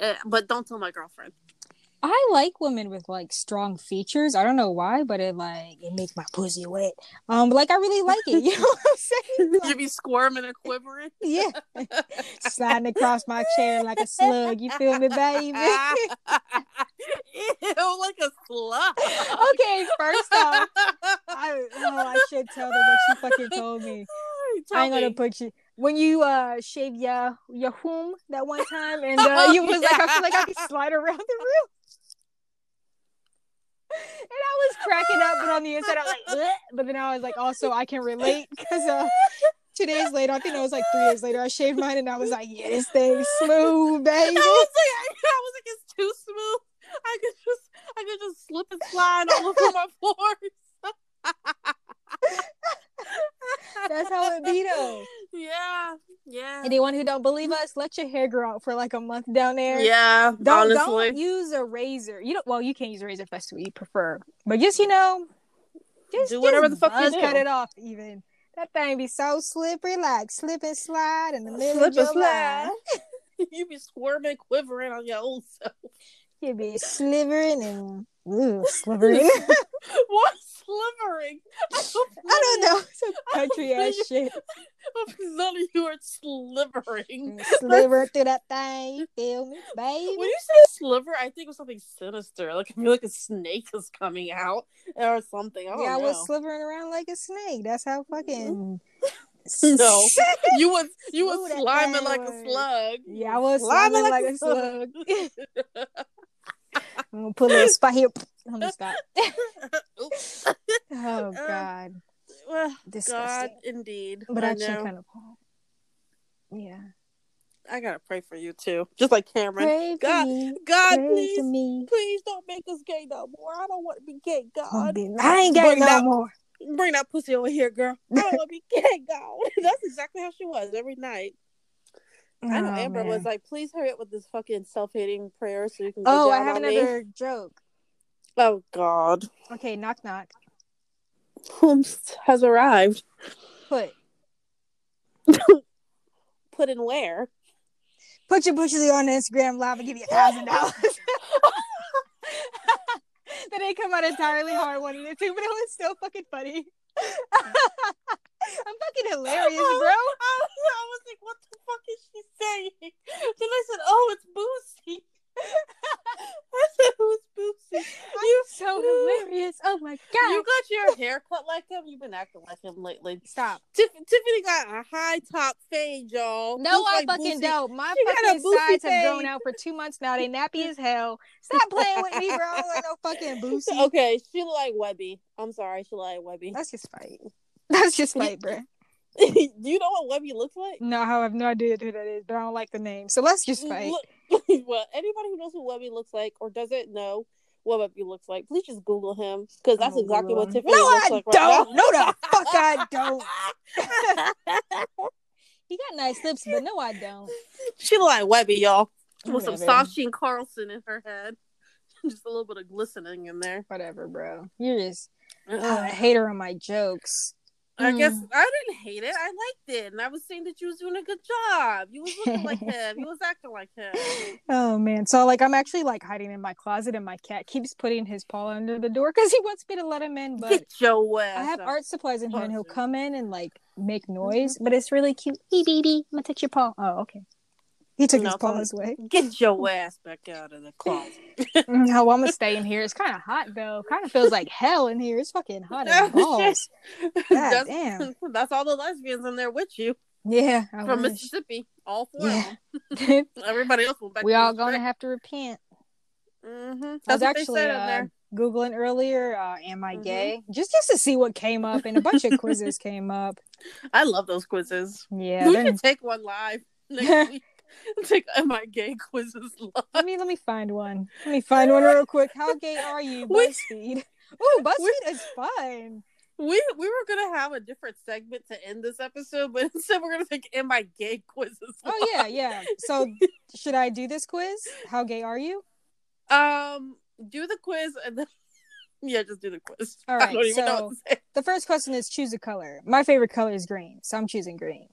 Uh, but don't tell my girlfriend. I like women with like strong features. I don't know why, but it like it makes my pussy wet. Um, like I really like it. You know what I'm saying? you be squirming and quivering. yeah, sliding across my chair like a slug. You feel me, baby? Ew, like a slug. okay, first off, I oh I should tell them what you fucking told me. Tell I ain't gonna me. put you when you uh shave your your whom that one time and uh, you was like I feel like I can slide around the room. And I was cracking up, but on the inside I was like, "Bleh." but then I was like, also I can relate because uh, two days later, I think it was like three days later, I shaved mine and I was like, yeah, this thing's smooth, baby. I was like, I was like, it's too smooth. I could just, I could just slip and slide all over my floors. That's how it be though. Yeah. Yeah. Anyone who don't believe us, let your hair grow out for like a month down there. Yeah. Don't honestly. don't use a razor. You don't. Well, you can't use a razor if that's what you prefer. But just you know, just Do whatever just the fuck you buzz cut it off. Even that thing be so slippery, like slip and slide in the middle Slip of your and slide. slide. you be squirming, quivering on your own self. You be slivering and ooh, slivering. what slivering? I I don't know. Some country ass shit. None of you are slivering. Mm, sliver through that thing. Feel me, baby? When you say sliver, I think of something sinister. Like I feel like a snake is coming out or something. I Yeah, I was slivering around like a snake. That's how fucking. Mm-hmm. No. you was you was that sliming like a slug. Yeah, I was Sliming sliming like a slug. I'm gonna put a little spot here. I'm gonna stop. Oops. Oh Uh, God, well, God, disgusting. indeed. But I actually, know. kind of. Yeah. I gotta pray for you too, just like Cameron. Pray God. God, Pray please, please don't make us gay no more. I don't want to be gay, God. I ain't got Bring no that- more. Bring that pussy over here, girl. I don't want to be gay, God. That's exactly how she was every night. I know Oh, Amber man. was like, please hurry up with this fucking self-hating prayer so you can. Go Oh, I have on me." another joke. Oh God, Okay, knock knock. Holmes has arrived. Put Put in where? put your bushes on Instagram live and give you a thousand dollars. That didn't come out entirely hard one it to, but it was still fucking funny. I'm fucking hilarious, bro. I, I was like, what the fuck is she saying? Then I said, oh, it's Boosie. I said, who's Boosie? You So hilarious. Oh my god. You got your hair cut like him. You've been acting like him lately. Stop. Tiff- Tiffany got a high top fade, y'all. No, Looks I like fucking Boosie. don't. My She fucking sides have grown out for two months now. They nappy as hell. Stop playing with me, bro. Ain't no fucking boosie. Okay, she like Webby. I'm sorry, she like Webby. That's just fight. That's just fight, bro. you know what Webby looks like? No, I have no idea who that is, but I don't like the name. So let's just fight. Well, anybody who knows who Webby looks like or doesn't know what Webby looks like, please just Google him because that's exactly Google what him. Tiffany No, looks I like don't. right No, the fuck I don't. He got nice lips, but no, I don't. she look like Webby, y'all, with some Whatever. SoftSheen-Carson in her head, just a little bit of glistening in there. Whatever, bro. You're just a Ugh. hater on my jokes. I guess Mm. I didn't hate it. I liked it, and I was saying that you was doing a good job. You was looking like him. You was acting like him. Oh man, so like I'm actually like hiding in my closet, and my cat keeps putting his paw under the door because he wants me to let him in. But Get your ass. I have out. art supplies in here, and he'll come in and like make noise, but it's really cute. Hey, baby, I'm gonna touch your paw. Oh, okay. He took No, his paws away. Get your ass back out of the closet. How I'm gonna stay in here. It's kind of hot though. Kind of feels like hell in here. It's fucking hot as balls. God that's, damn. that's all the lesbians in there with you Yeah, I from wish. Mississippi. All four Yeah. of them. Everybody else went back. we all gonna strip. have to repent. Mm-hmm. I was actually they said in uh, there. googling earlier. Uh, am I Mhm. gay? Just just to see what came up, and a bunch of quizzes came up. I love those quizzes. Yeah, we should take one live next week. Take am I gay quizzes live. let me let me find one. Let me find one real quick. How gay are you, BuzzFeed? Oh, BuzzFeed is fun. We we were gonna have a different segment to end this episode, but instead we're gonna take am I gay quizzes. Oh yeah, yeah. So should I do this quiz? How gay are you? Um, do the quiz and then yeah, just do the quiz. All right. I don't even know so- what to say. The first question is choose a color. My favorite color is green, so I'm choosing green.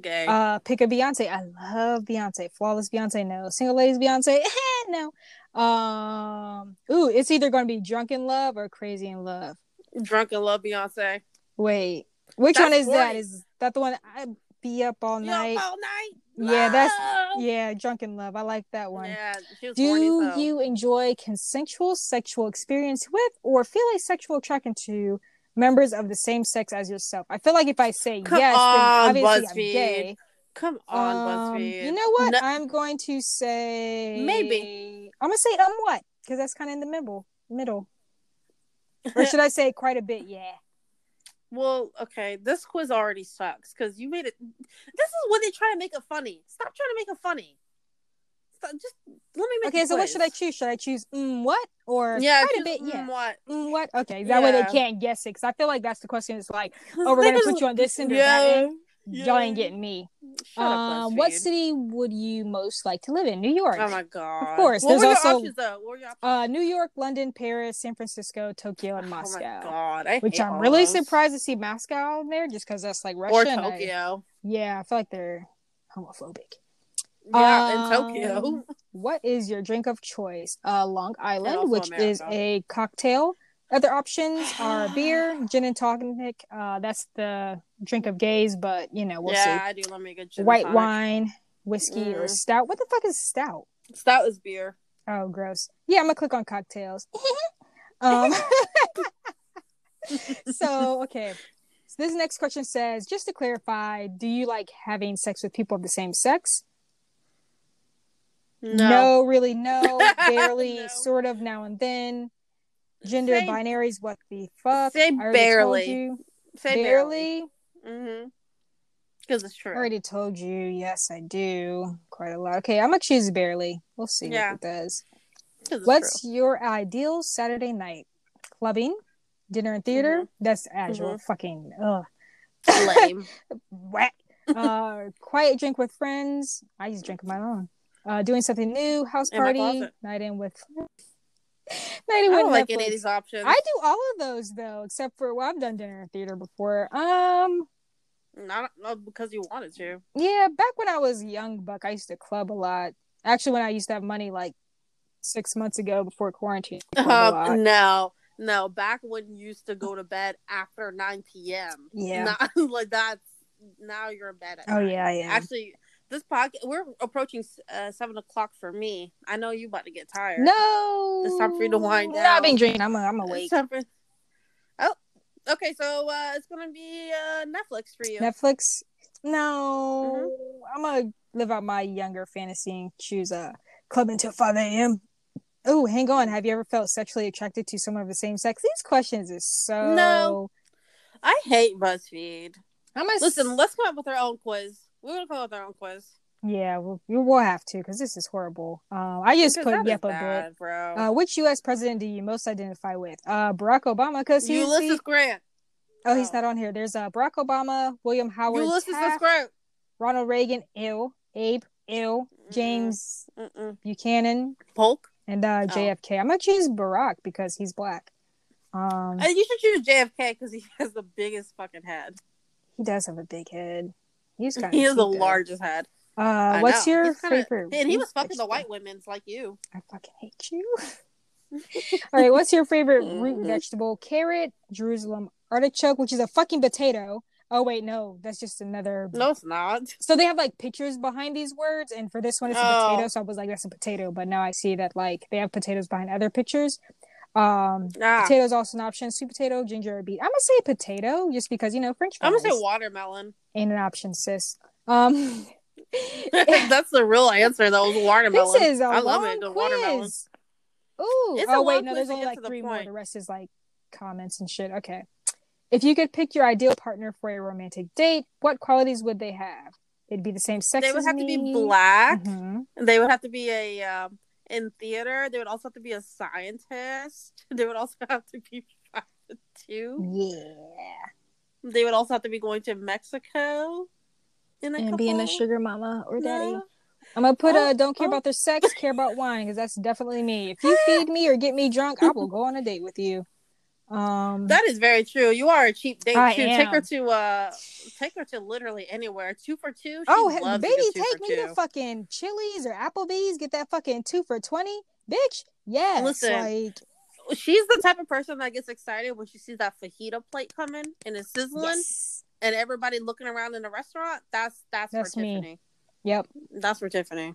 Gay. Uh, pick a Beyonce. I love Beyonce. Flawless Beyonce. No. Single ladies Beyonce. no. Um. Ooh, it's either going to be drunk in love or crazy in love. Drunk and love Beyonce. Wait, which That's one is that? sporty. Is that the one I be up all You night? up all night. Yeah, that's- Yeah, drunk in love. I like that one. Yeah, horny, Do so. you enjoy consensual sexual experience with or feel a sexual attraction to members of the same sex as yourself? I feel like if I say Come yes, on, then obviously I'm gay. Come on, Um, BuzzFeed. You know what? No- I'm going to say Maybe. I'm gonna say um what because that's kind of in the middle. Middle. Or should I say quite a bit? Yeah. well, okay, this quiz already sucks because you made it. This is when they try to make it funny. Stop trying to make it funny. Just let me make. Okay, so what should I choose? Should I choose mm what or Yeah, quite a bit? mm, Yeah. What? Mm, what? Okay, that way they can't guess it. Because I feel like that's the question. It's like, oh, we're gonna put you on this end or that end. Y'all ain't getting me. Um, what city would you most like to live in? New York. Oh my god! Of course, What there's also- options though? What were your options? uh, New York, London, Paris, San Francisco, Tokyo, and Moscow. Oh my god! I Which I'm all really those. surprised to see Moscow on there, just because that's like Russia. Or and I- Tokyo. yeah, I feel like they're homophobic. Yeah, in Um, Tokyo. What is your drink of choice? Uh, Long Island, which is a cocktail. Other options are beer, gin and tonic. Uh, that's the drink of gays, but you know we'll see. yeah, I do love me a good gin White wine, whiskey, or Mm. stout. What the fuck is stout? Stout is beer. Oh, gross. Yeah, I'm gonna click on cocktails. um, so okay. So this next question says, just to clarify, do you like having sex with people of the same sex? No. really, no, barely, No. sort of, now and then. Gender Say- binaries, what the fuck? say I already told barely. you. Say barely. Mm-hmm. Because it's true. I already told you. Yes, I do. Quite a lot. Okay, I'm gonna choose barely. We'll see Yeah. what it does. What's your ideal Saturday night? Clubbing, dinner and theater. Mm-hmm. That's actual fucking ugh. true. lame? Whack. uh, quiet drink with friends. I just drink on my own. Uh, doing something new. House In party. Night in with. night in with don't like Netflix. any of these options. I do all of those though, except for well, I've done dinner and theater before. Um, Not, not because you wanted to. yeah, back when I was young, buck, I used to club a lot. Actually, when I used to have money, like six months ago before quarantine. I clubbed a lot. Um, no, no. Back when you used to go to bed after 9 p.m. Yeah. Not, like that's now you're in bed. At Oh nine. yeah, yeah. Actually, this podcast we're approaching uh, seven o'clock for me. I know you about to get tired. no, It's time for you to wind No, I've down. been drinking. I'm, I'm awake. for- Oh, okay. So uh, it's gonna be uh, Netflix for you. Netflix. No, Mm-hmm. I'm gonna live out my younger fantasy and choose a club until five a.m. Oh, hang on. Have you ever felt sexually attracted to someone of the same sex? These questions is so. No. I hate BuzzFeed. I'm gonna Listen, let's come up with our own quiz. We're gonna come up with our own quiz. Yeah, we'll, we'll have to because this is horrible. Um, I just Because put yep a bit. bro. Uh, which U.S. president do you most identify with? Uh, Barack Obama, because he's Ulysses Grant. oh, he's oh. not on here. There's uh, Barack Obama, William Howard Ulysses Taft, Grant. Ronald Reagan, ill, Abe, ill, James Mm-mm. Buchanan, Polk. and uh, Oh. JFK. I'm gonna choose Barack because he's black. Um, Uh, you should choose JFK because he has the biggest fucking head. he does have a big head. He's kind He has the largest head. Uh, what's know. your kinda- favorite? And he was fucking the white women's like you. I fucking hate you. All right, what's your favorite root Mhm. vegetable? Carrot, Jerusalem artichoke, which is a fucking potato. Oh wait, no, that's just another. No, it's not. So they have like pictures behind these words, and for this one it's a Oh. potato. So I was like, that's a potato, but now I see that like they have potatoes behind other pictures. Um, Ah, potato is also an option. Sweet potato, ginger or beet. I'm gonna say potato, just because you know French fries I'm gonna say watermelon. ain't an option, sis. Um, That's the real answer. That was watermelon. This is a I love long it. The watermelon. quiz. Ooh. It's oh wait, no, there's only like three more. The rest is like comments and shit. Okay. If you could pick your ideal partner for a romantic date, what qualities would they have? It'd be the same sex. They would have to be me. black. Mhm. They would have to be a um, in theater. They would also have to be a scientist. They would also have to be five foot two. Yeah. They would also have to be going to Mexico. In a And being a sugar mama or daddy. Yeah. I'm gonna put Oh, uh don't care oh. about their sex, care about wine, because that's definitely me. If you feed me or get me drunk, I will go on a date with you. Um That is very true. You are a cheap date I too. Take her to uh, take her to literally anywhere. Two for two. She Oh, baby, take me two. to fucking Chili's or Applebee's. Get that fucking two for twenty, bitch. Yes, Listen, like She's the type of person that gets excited when she sees that fajita plate coming and it's sizzling, yes. and everybody looking around in the restaurant. That's that's, That's for me. Tiffany. Yep. That's for Tiffany.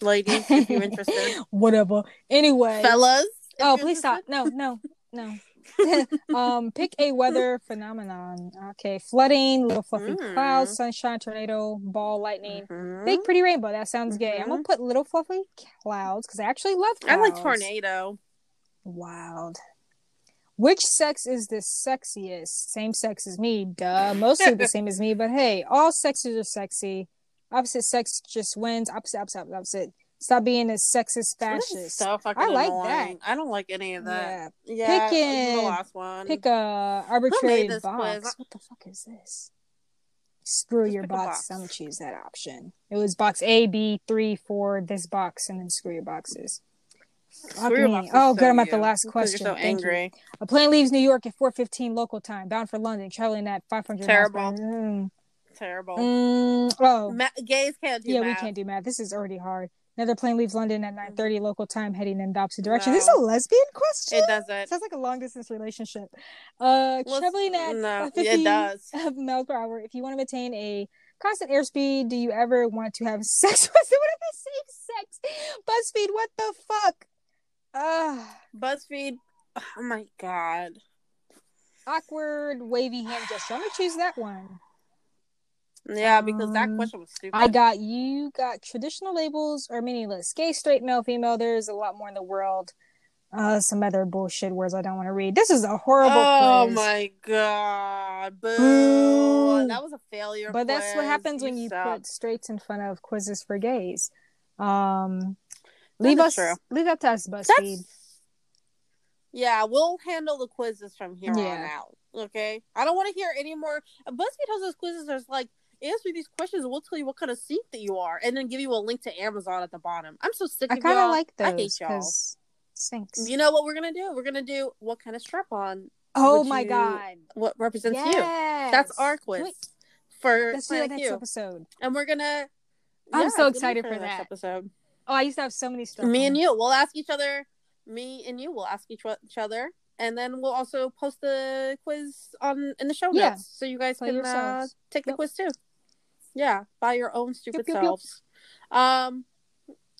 Ladies, if you're interested, Whatever. Anyway. fellas. oh, please stop. No, no, no. um, pick a weather phenomenon. Okay, flooding, little fluffy Mm. clouds, sunshine, tornado, ball, lightning. Mhm. Big pretty rainbow. That sounds gay. I'm gonna put little fluffy clouds because I actually love I like tornado. Wild. Which sex is the sexiest? Same sex as me, duh. Mostly the same as me, but hey, all sexes are sexy. Opposite sex just wins. Opposite, opposite, opposite, opposite. Stop being a sexist fascist. so fucking I like annoying. I don't like any of that. Yeah. Yeah, Pick the last one. Pick a arbitrary box. quiz? What the fuck is this? screw Just your box. box. I'm gonna choose that option. It was box A, B, three, four, this box, and then screw your boxes. Fuck me. boxes, Oh, good. I'm at the last question. You're so Thank you. angry. A plane leaves New York at 4:15 local time, bound for London, traveling at 500 Terrible. miles per. Mm. Terrible. Mm, oh, Ma- gays can't do yeah, math. we can't do math. This is already hard. Another plane leaves London at 9:30 local time, heading in the opposite direction. This is a lesbian question. It doesn't. Sounds like a long distance relationship. Uh, Well, traveling at no, 50 it does. miles per hour. If you want to maintain a constant airspeed, do you ever want to have sex with someone of the same sex? BuzzFeed, what the fuck? Uh, BuzzFeed. Oh my god. awkward wavy hand gesture. I'm gonna choose that one. Yeah, because that Um, question was stupid. I got you got traditional labels or meaningless. Gay, straight, male, female. There's a lot more in the world. Uh, some other bullshit words I don't want to read. This is a horrible oh quiz. my god. Boo. Boo. That was a failure. But that's what quiz. happens when you suck. put straights in front of quizzes for gays. Um, leave us, true. leave that to us, BuzzFeed. Yeah, we'll handle the quizzes from here on out. Okay. I don't want to hear any more. BuzzFeed has those quizzes like, answer these questions and we'll tell you what kind of seat that you are and then give you a link to Amazon at the bottom. I'm so sick I of kind y'all. of like I hate y'all. sinks. You know what we're gonna do? We're gonna do what kind of strap on oh my you- god, what represents you. That's our quiz Wait, for Let's do that next Q. episode. And we're gonna I'm Yeah, so it's gonna be excited for that. episode. Oh, I used to have so many stuff. Me on. and you, we'll ask each other. Me and you will ask each, each other, and then we'll also post the quiz on in the show notes, Yeah. so you guys Play can uh, take the Yep. quiz too. Yeah, by your own stupid yep, yep. selves. Um,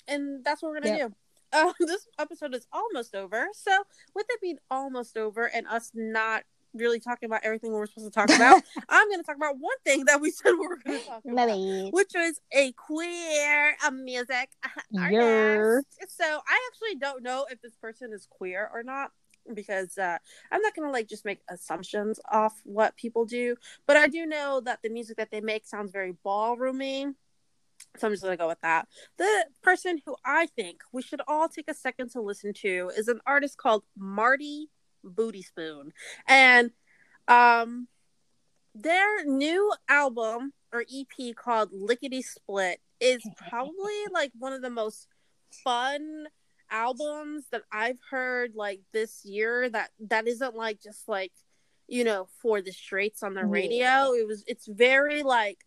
and that's what we're gonna Yep. do. Uh, this episode is almost over. So, with it being almost over, and us not really talking about everything we were supposed to talk about, I'm going to talk about one thing that we said we were going to talk about Maybe. which was a queer uh, music artist. So I actually don't know if this person is queer or not because uh, I'm not gonna like just make assumptions off what people do, but I do know that the music that they make sounds very ballroomy. So I'm just gonna go with that. The person who I think we should all take a second to listen to is an artist called Marty Booty Spoon, and um, their new album or EP called Lickety Split is probably like one of the most fun albums that I've heard like this year that that isn't like just like you know for the straights on the Yeah. radio it was it's very like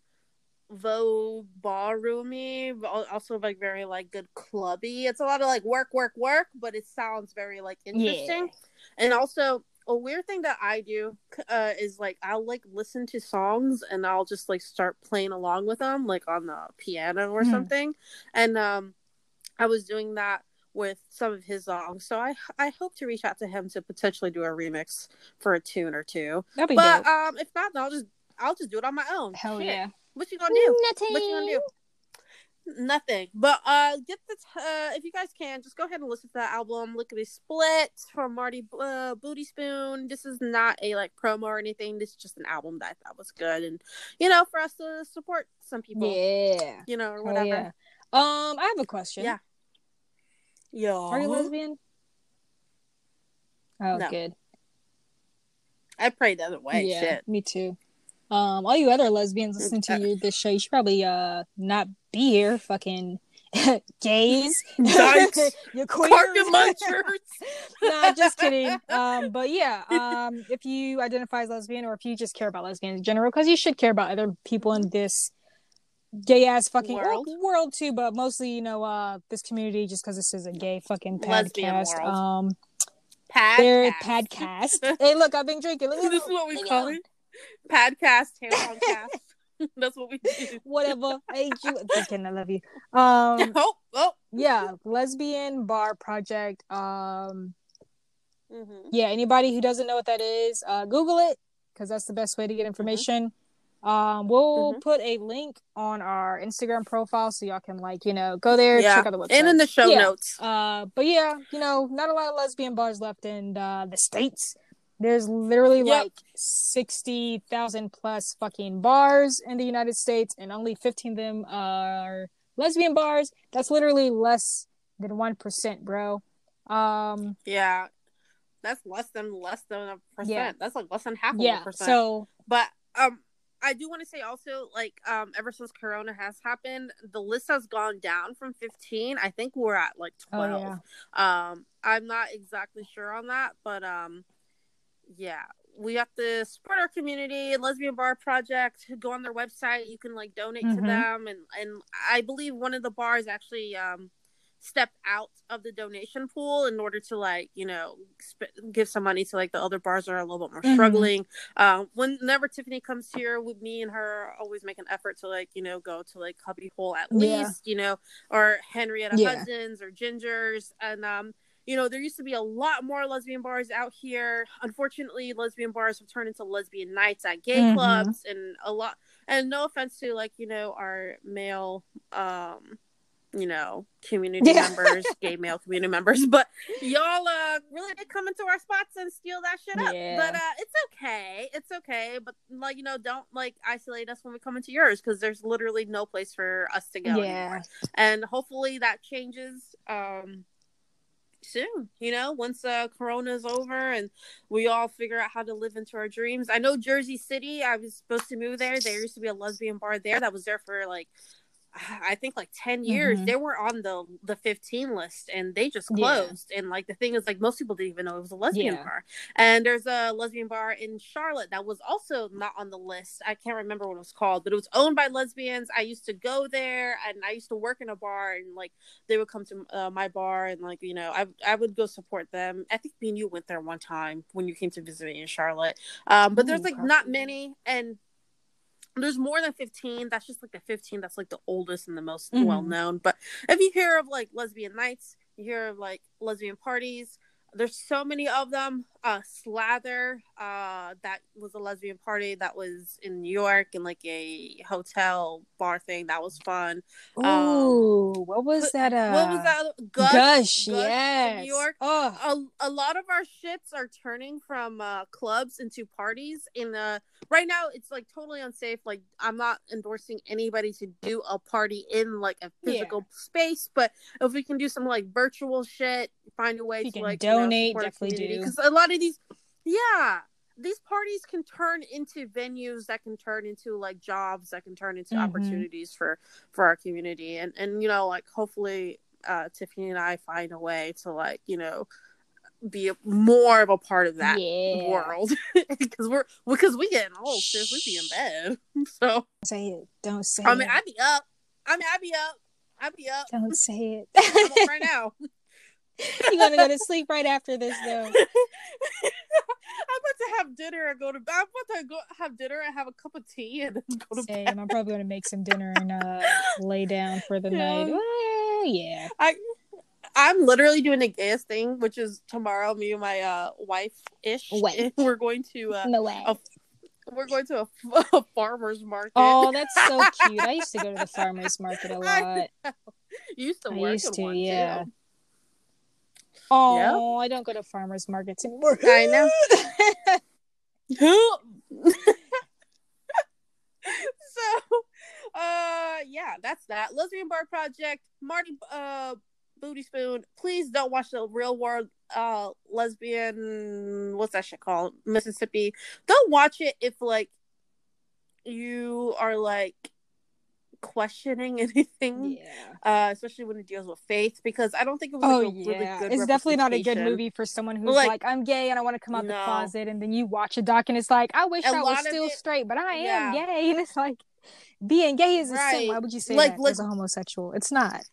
vogue ballroomy but also like very like good clubby it's a lot of like work work work but it sounds very like interesting and also a weird thing that I do uh, is like I'll like listen to songs and I'll just like start playing along with them like on the piano or Mhm. something. And um, I was doing that with some of his songs, so I I hope to reach out to him to potentially do a remix for a tune or two. That'd be good But dope. um, if not, then I'll just I'll just do it on my own. Hell Shit. yeah. What you gonna do? Nothing. What you gonna do? Nothing. But uh get the t- uh if you guys can just go ahead and listen to that album. Lickety Split from Marty uh, Booty Spoon. This is not a like promo or anything. This is just an album that I thought was good and you know for us to support some people. Yeah. You know or Hell whatever. yeah. Um, I have a question. Yeah. Yeah. Are you lesbian? Oh, No. good. I prayed the other way. yeah, Shit. me too. Um, all you other lesbians listening to you, this show, you should probably uh not be here, fucking gays. Dykes. Queer. Carpet munchers. nah, just kidding. Um, but yeah, um, if you identify as lesbian or if you just care about lesbians in general, because you should care about other people in this gay ass fucking World. world. world too, but mostly you know uh this community just because this is a gay fucking podcast. Um, their podcast. hey, look, I've been drinking. Look, this is what we call it. Podcast. That's what we do. Whatever. Hey, you. Just. I love you. Um, oh, oh. yeah, lesbian bar project. Um, Mhm. yeah anybody who doesn't know what that is uh google it because that's the best way to get information um we'll Mhm. put a link on our instagram profile so y'all can like you know go there Yeah. check out the website And in the show Yeah. notes. uh but yeah you know not a lot of lesbian bars left in uh, the states there's literally Yep. like 60,000 plus fucking bars in the United States and only 15 of them are lesbian bars. That's literally less than 1%, bro. Um Yeah. That's less than less than a percent. Yeah. That's like less than half of a percent. so but um I do want to say also, like, um, ever since Corona has happened, the list has gone down from 15. I think we're at like 12. Oh, yeah. Um, I'm not exactly sure on that, but um, yeah, we have to support our community and lesbian bar project go on their website you can like donate Mhm. to them and and i believe one of the bars actually um stepped out of the donation pool in order to like you know sp- give some money to like the other bars that are a little bit more Mhm. struggling um whenever tiffany comes here with me and her always make an effort to like you know go to like Cubbyhole at Yeah. least you know or henrietta Yeah. hudson's or gingers and um you know, there used to be a lot more lesbian bars out here. Unfortunately, lesbian bars have turned into lesbian nights at gay Mhm. clubs and a lot and no offense to like, you know, our male um you know, community Yeah. members, gay male community members, but y'all uh really did come into our spots and steal that shit up. Yeah. But uh it's okay. It's okay, but like, you know, don't like isolate us when we come into yours cuz there's literally no place for us to go Yeah. anymore. And hopefully that changes um soon you know once uh corona's over and we all figure out how to live into our dreams i know jersey city i was supposed to move there there used to be a lesbian bar there that was there for like i think like 10 years Mhm. they were on the the 15 list and they just Yeah. closed and like the thing is like most people didn't even know it was a lesbian Yeah. bar and there's a lesbian bar in charlotte that was also not on the list i can't remember what it was called but it was owned by lesbians i used to go there and i used to work in a bar and like they would come to uh, my bar and like you know I, I would go support them i think me and you went there one time when you came to visit me in charlotte um but there's Ooh, like not many and there's more than 15 that's just like the 15 that's like the oldest and the most Mhm. well known but if you hear of like lesbian nights you hear of like lesbian parties there's so many of them. Uh slather uh that was a lesbian party that was in new york in like a hotel bar thing. That was fun. Ooh, what was that? Uh, Um, what was that gush, Gush, in yes. new york? Oh, a, a lot of our shits are turning from uh clubs into parties in uh right now it's like totally unsafe. Like i'm not endorsing anybody to do a party in like a physical space but if we can do some like virtual shit find a way to like donate, definitely do. because a lot of these yeah these parties can turn into venues that can turn into like jobs that can turn into Mhm. opportunities for for our community and and you know like hopefully uh tiffany and i find a way to like you know be a, more of a part of that yeah. world because we're because we getting old sis we be in bed so Don't say it. Don't say it. i mean it. i be up i mean i'd be up i'd be up Don't say it. right now You're gonna go to sleep right after this, though. I'm about to have dinner and go to bed. I'm about to go have dinner and have a cup of tea and then go to Same. bed. I'm probably gonna make some dinner and uh, lay down for the Yeah. night. Well, yeah. I I'm literally doing the gayest thing, which is tomorrow. Me and my uh, wife ish. We're going to uh, No way. a- we're going to a, a farmer's market. Oh, that's so cute. I used to go to the farmers market a lot. you used to I work used to, one, yeah. too. Oh, I don't go to farmers markets anymore. I know. so uh yeah that's that. Lesbian bar project marty uh booty spoon. Please don't watch the real world uh lesbian what's that shit called? Mississippi. Don't watch it if like you are like questioning anything yeah. uh especially when it deals with faith because i don't think it was Oh like, a yeah, really good it's definitely not a good movie for someone who's Like- like, I'm gay and I want to come out the closet, and then you watch a doc and it's like, I wish A I was still it- straight, but I Yeah. am gay, and it's like, being gay is a Right. sin. Why would you say Like- that like- as a homosexual? It's not.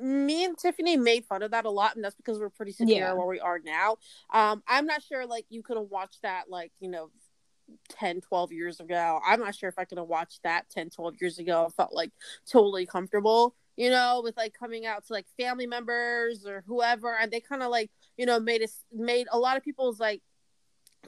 me and Tiffany made fun of that a lot, and that's because we're pretty secure Yeah. where we are now. Um, I'm not sure like you could have watched that like you know 10, 12 years ago. I'm not sure if I could have watched that 10, 12 years ago. I felt like totally comfortable, you know, with like coming out to like family members or whoever, and they kind of like you know made us made a lot of people's like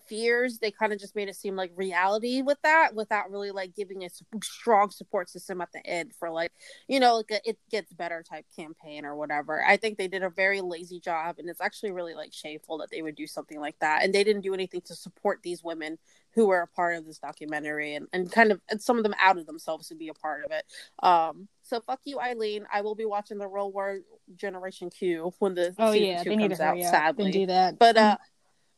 fears they kind of just made it seem like reality with that without really like giving a strong support system at the end for like you know like a it gets better type campaign or whatever. I think they did a very lazy job and it's actually really like shameful that they would do something like that and they didn't do anything to support these women who were a part of this documentary and, and kind of and some of them outed themselves to be a part of it. Um so fuck you eileen. I will be watching the L Word generation q when the Oh yeah, two they need to out sadly. do that. but uh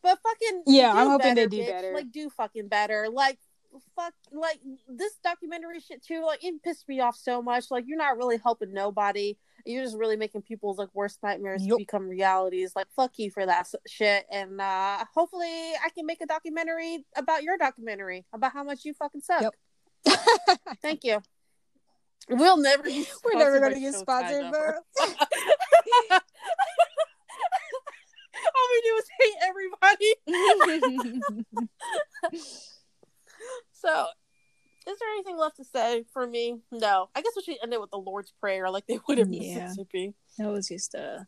but fucking Yeah, I'm hoping they do bitch. better. Like do fucking better. Like fuck like this documentary shit too like it pissed me off so much like you're not really helping nobody you're just really making people's like worst nightmares Yup. become realities like fuck you for that shit and uh hopefully i can make a documentary about your documentary about how much you fucking suck Yep. thank you we'll never We're never gonna get sponsored, bro. we do is hate everybody So, is there anything left to say for me? No. I guess we should end it with the Lord's Prayer, like they would in Yeah. Mississippi. That was just uh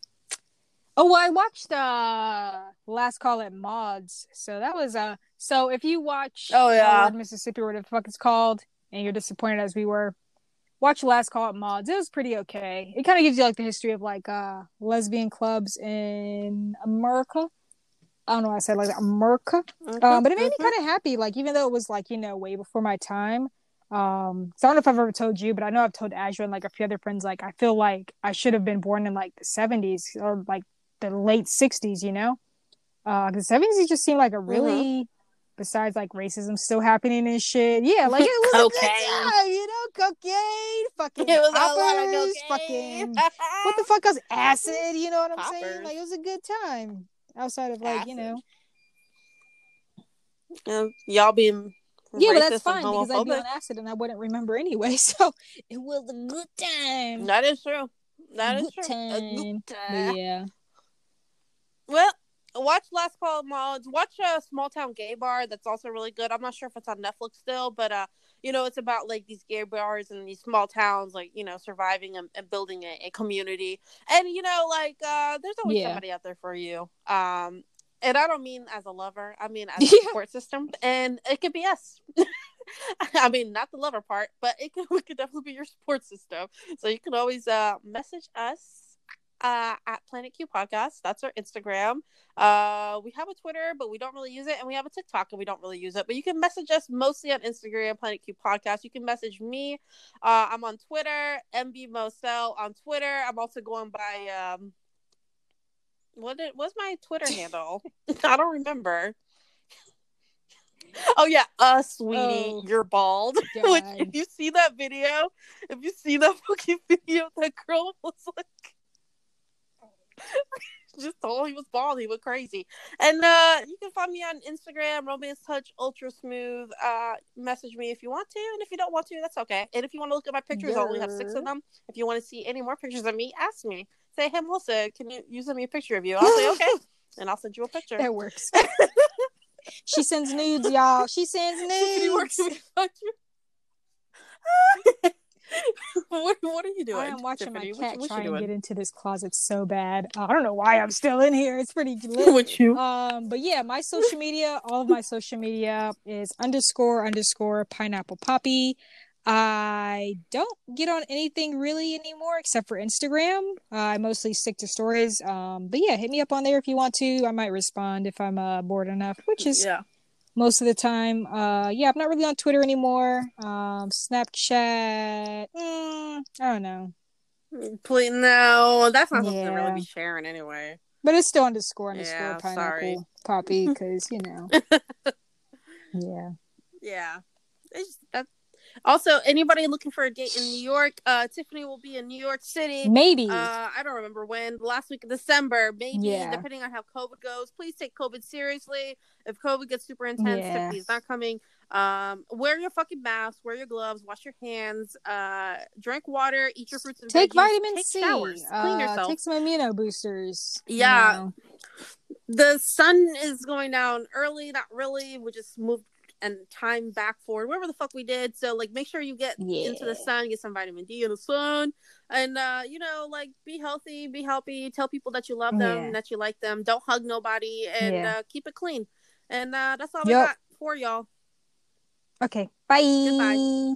Oh, well, I watched uh Last Call at Maud's. So that was uh so if you watch Oh, uh, yeah. L Word Mississippi or whatever the fuck it's called and you're disappointed as we were, watch Last Call at Maud's. It was pretty okay. It kind of gives you like the history of like uh lesbian clubs in America. I don't know why I said like that, America. Um, but it made me Mhm. kind of happy. Like even though it was like you know way before my time. Um, so I don't know if I've ever told you, but I know I've told Azure and like a few other friends. Like I feel like I should have been born in like the seventies or like the late sixties. You know, uh, the seventies just seemed like a really. Besides, like racism still happening and shit. Yeah, like it was a good time, you know, cocaine, fucking It was a poppers, lot of fucking what the fuck else? Acid, you know what I'm saying? Like it was a good time outside of like you know. Yeah, um, y'all being Yeah, but that's fine because I'd be on acid and I wouldn't remember anyway. So it was a good time. That is true. That is Good true. A time. good But time. yeah, Well, watch Last Call of Maud's. Watch a Small Town Gay Bar. That's also really good. I'm not sure if it's on Netflix still, but uh, you know, it's about like these gay bars and these small towns, like you know, surviving and, and building a, a community. And you know, like uh, there's always Yeah. somebody out there for you. Um, and I don't mean as a lover. I mean as a support system, and it could be us. I mean, not the lover part, but it could, we could definitely be your support system. So you can always uh, message us uh, at Planet Q Podcast. That's our Instagram. Uh, we have a Twitter, but we don't really use it, and we have a TikTok, and we don't really use it. But you can message us mostly on Instagram, Planet Q Podcast. You can message me. Uh, I'm on Twitter, MB Mosel on Twitter. I'm also going by um, what did, what's my Twitter handle? I don't remember. Oh yeah, uh, sweetie, Oh. you're bald. Which, if you see that video, if you see that fucking video, that girl was like, just told he was bald. He went crazy. And uh, you can find me on Instagram, Romance Touch Ultra Smooth. Uh, message me if you want to, and if you don't want to, that's okay. And if you want to look at my pictures, I only have six of them. If you want to see any more pictures of me, ask me. Say, hey, Melissa, can you, you send me a picture of you? I'll say okay, and I'll send you a picture. that works. she sends nudes, y'all. She sends nudes. Can we find you? what, what are you doing? I am watching Tiffany? my cat you- what try and get into this closet so bad. Uh, I don't know why I'm still in here. It's pretty lit. What you? Um, but yeah, my social media, all of my social media is underscore underscore pineapple poppy. I don't get on anything really anymore except for Instagram. Uh, I mostly stick to stories. Um, but yeah, hit me up on there if you want to. I might respond if I'm uh, bored enough, which is yeah. Most of the time. Uh, yeah, I'm not really on Twitter anymore. Um, Snapchat, mm, I don't know, Please, no, that's not something to really be sharing anyway. but it's still underscore underscore Yeah, pineapple sorry. poppy because you know, yeah. Yeah. It's that. Also, anybody looking for a date in New York, uh, Tiffany will be in New York City. Maybe. Uh, I don't remember when. Last week of December, maybe, Yeah. depending on how COVID goes. Please take COVID seriously. If COVID gets super intense, Yeah. Tiffany's not coming. Um, wear your fucking mask. Wear your gloves. Wash your hands. Uh, drink water. Eat your fruits and take veggies. vitamin take C. Showers. Clean uh, yourself. Take some amino boosters. you Yeah. know. the sun is going down early, not really. We just moved and time back forward, whatever the fuck we did. So like make sure you get into the sun, get some vitamin D in the sun. And uh, you know, like be healthy, be healthy, tell people that you love them, Yeah. that you like them, don't hug nobody and Yeah. uh, keep it clean. And uh, that's all we got for y'all. Okay. Bye. Goodbye.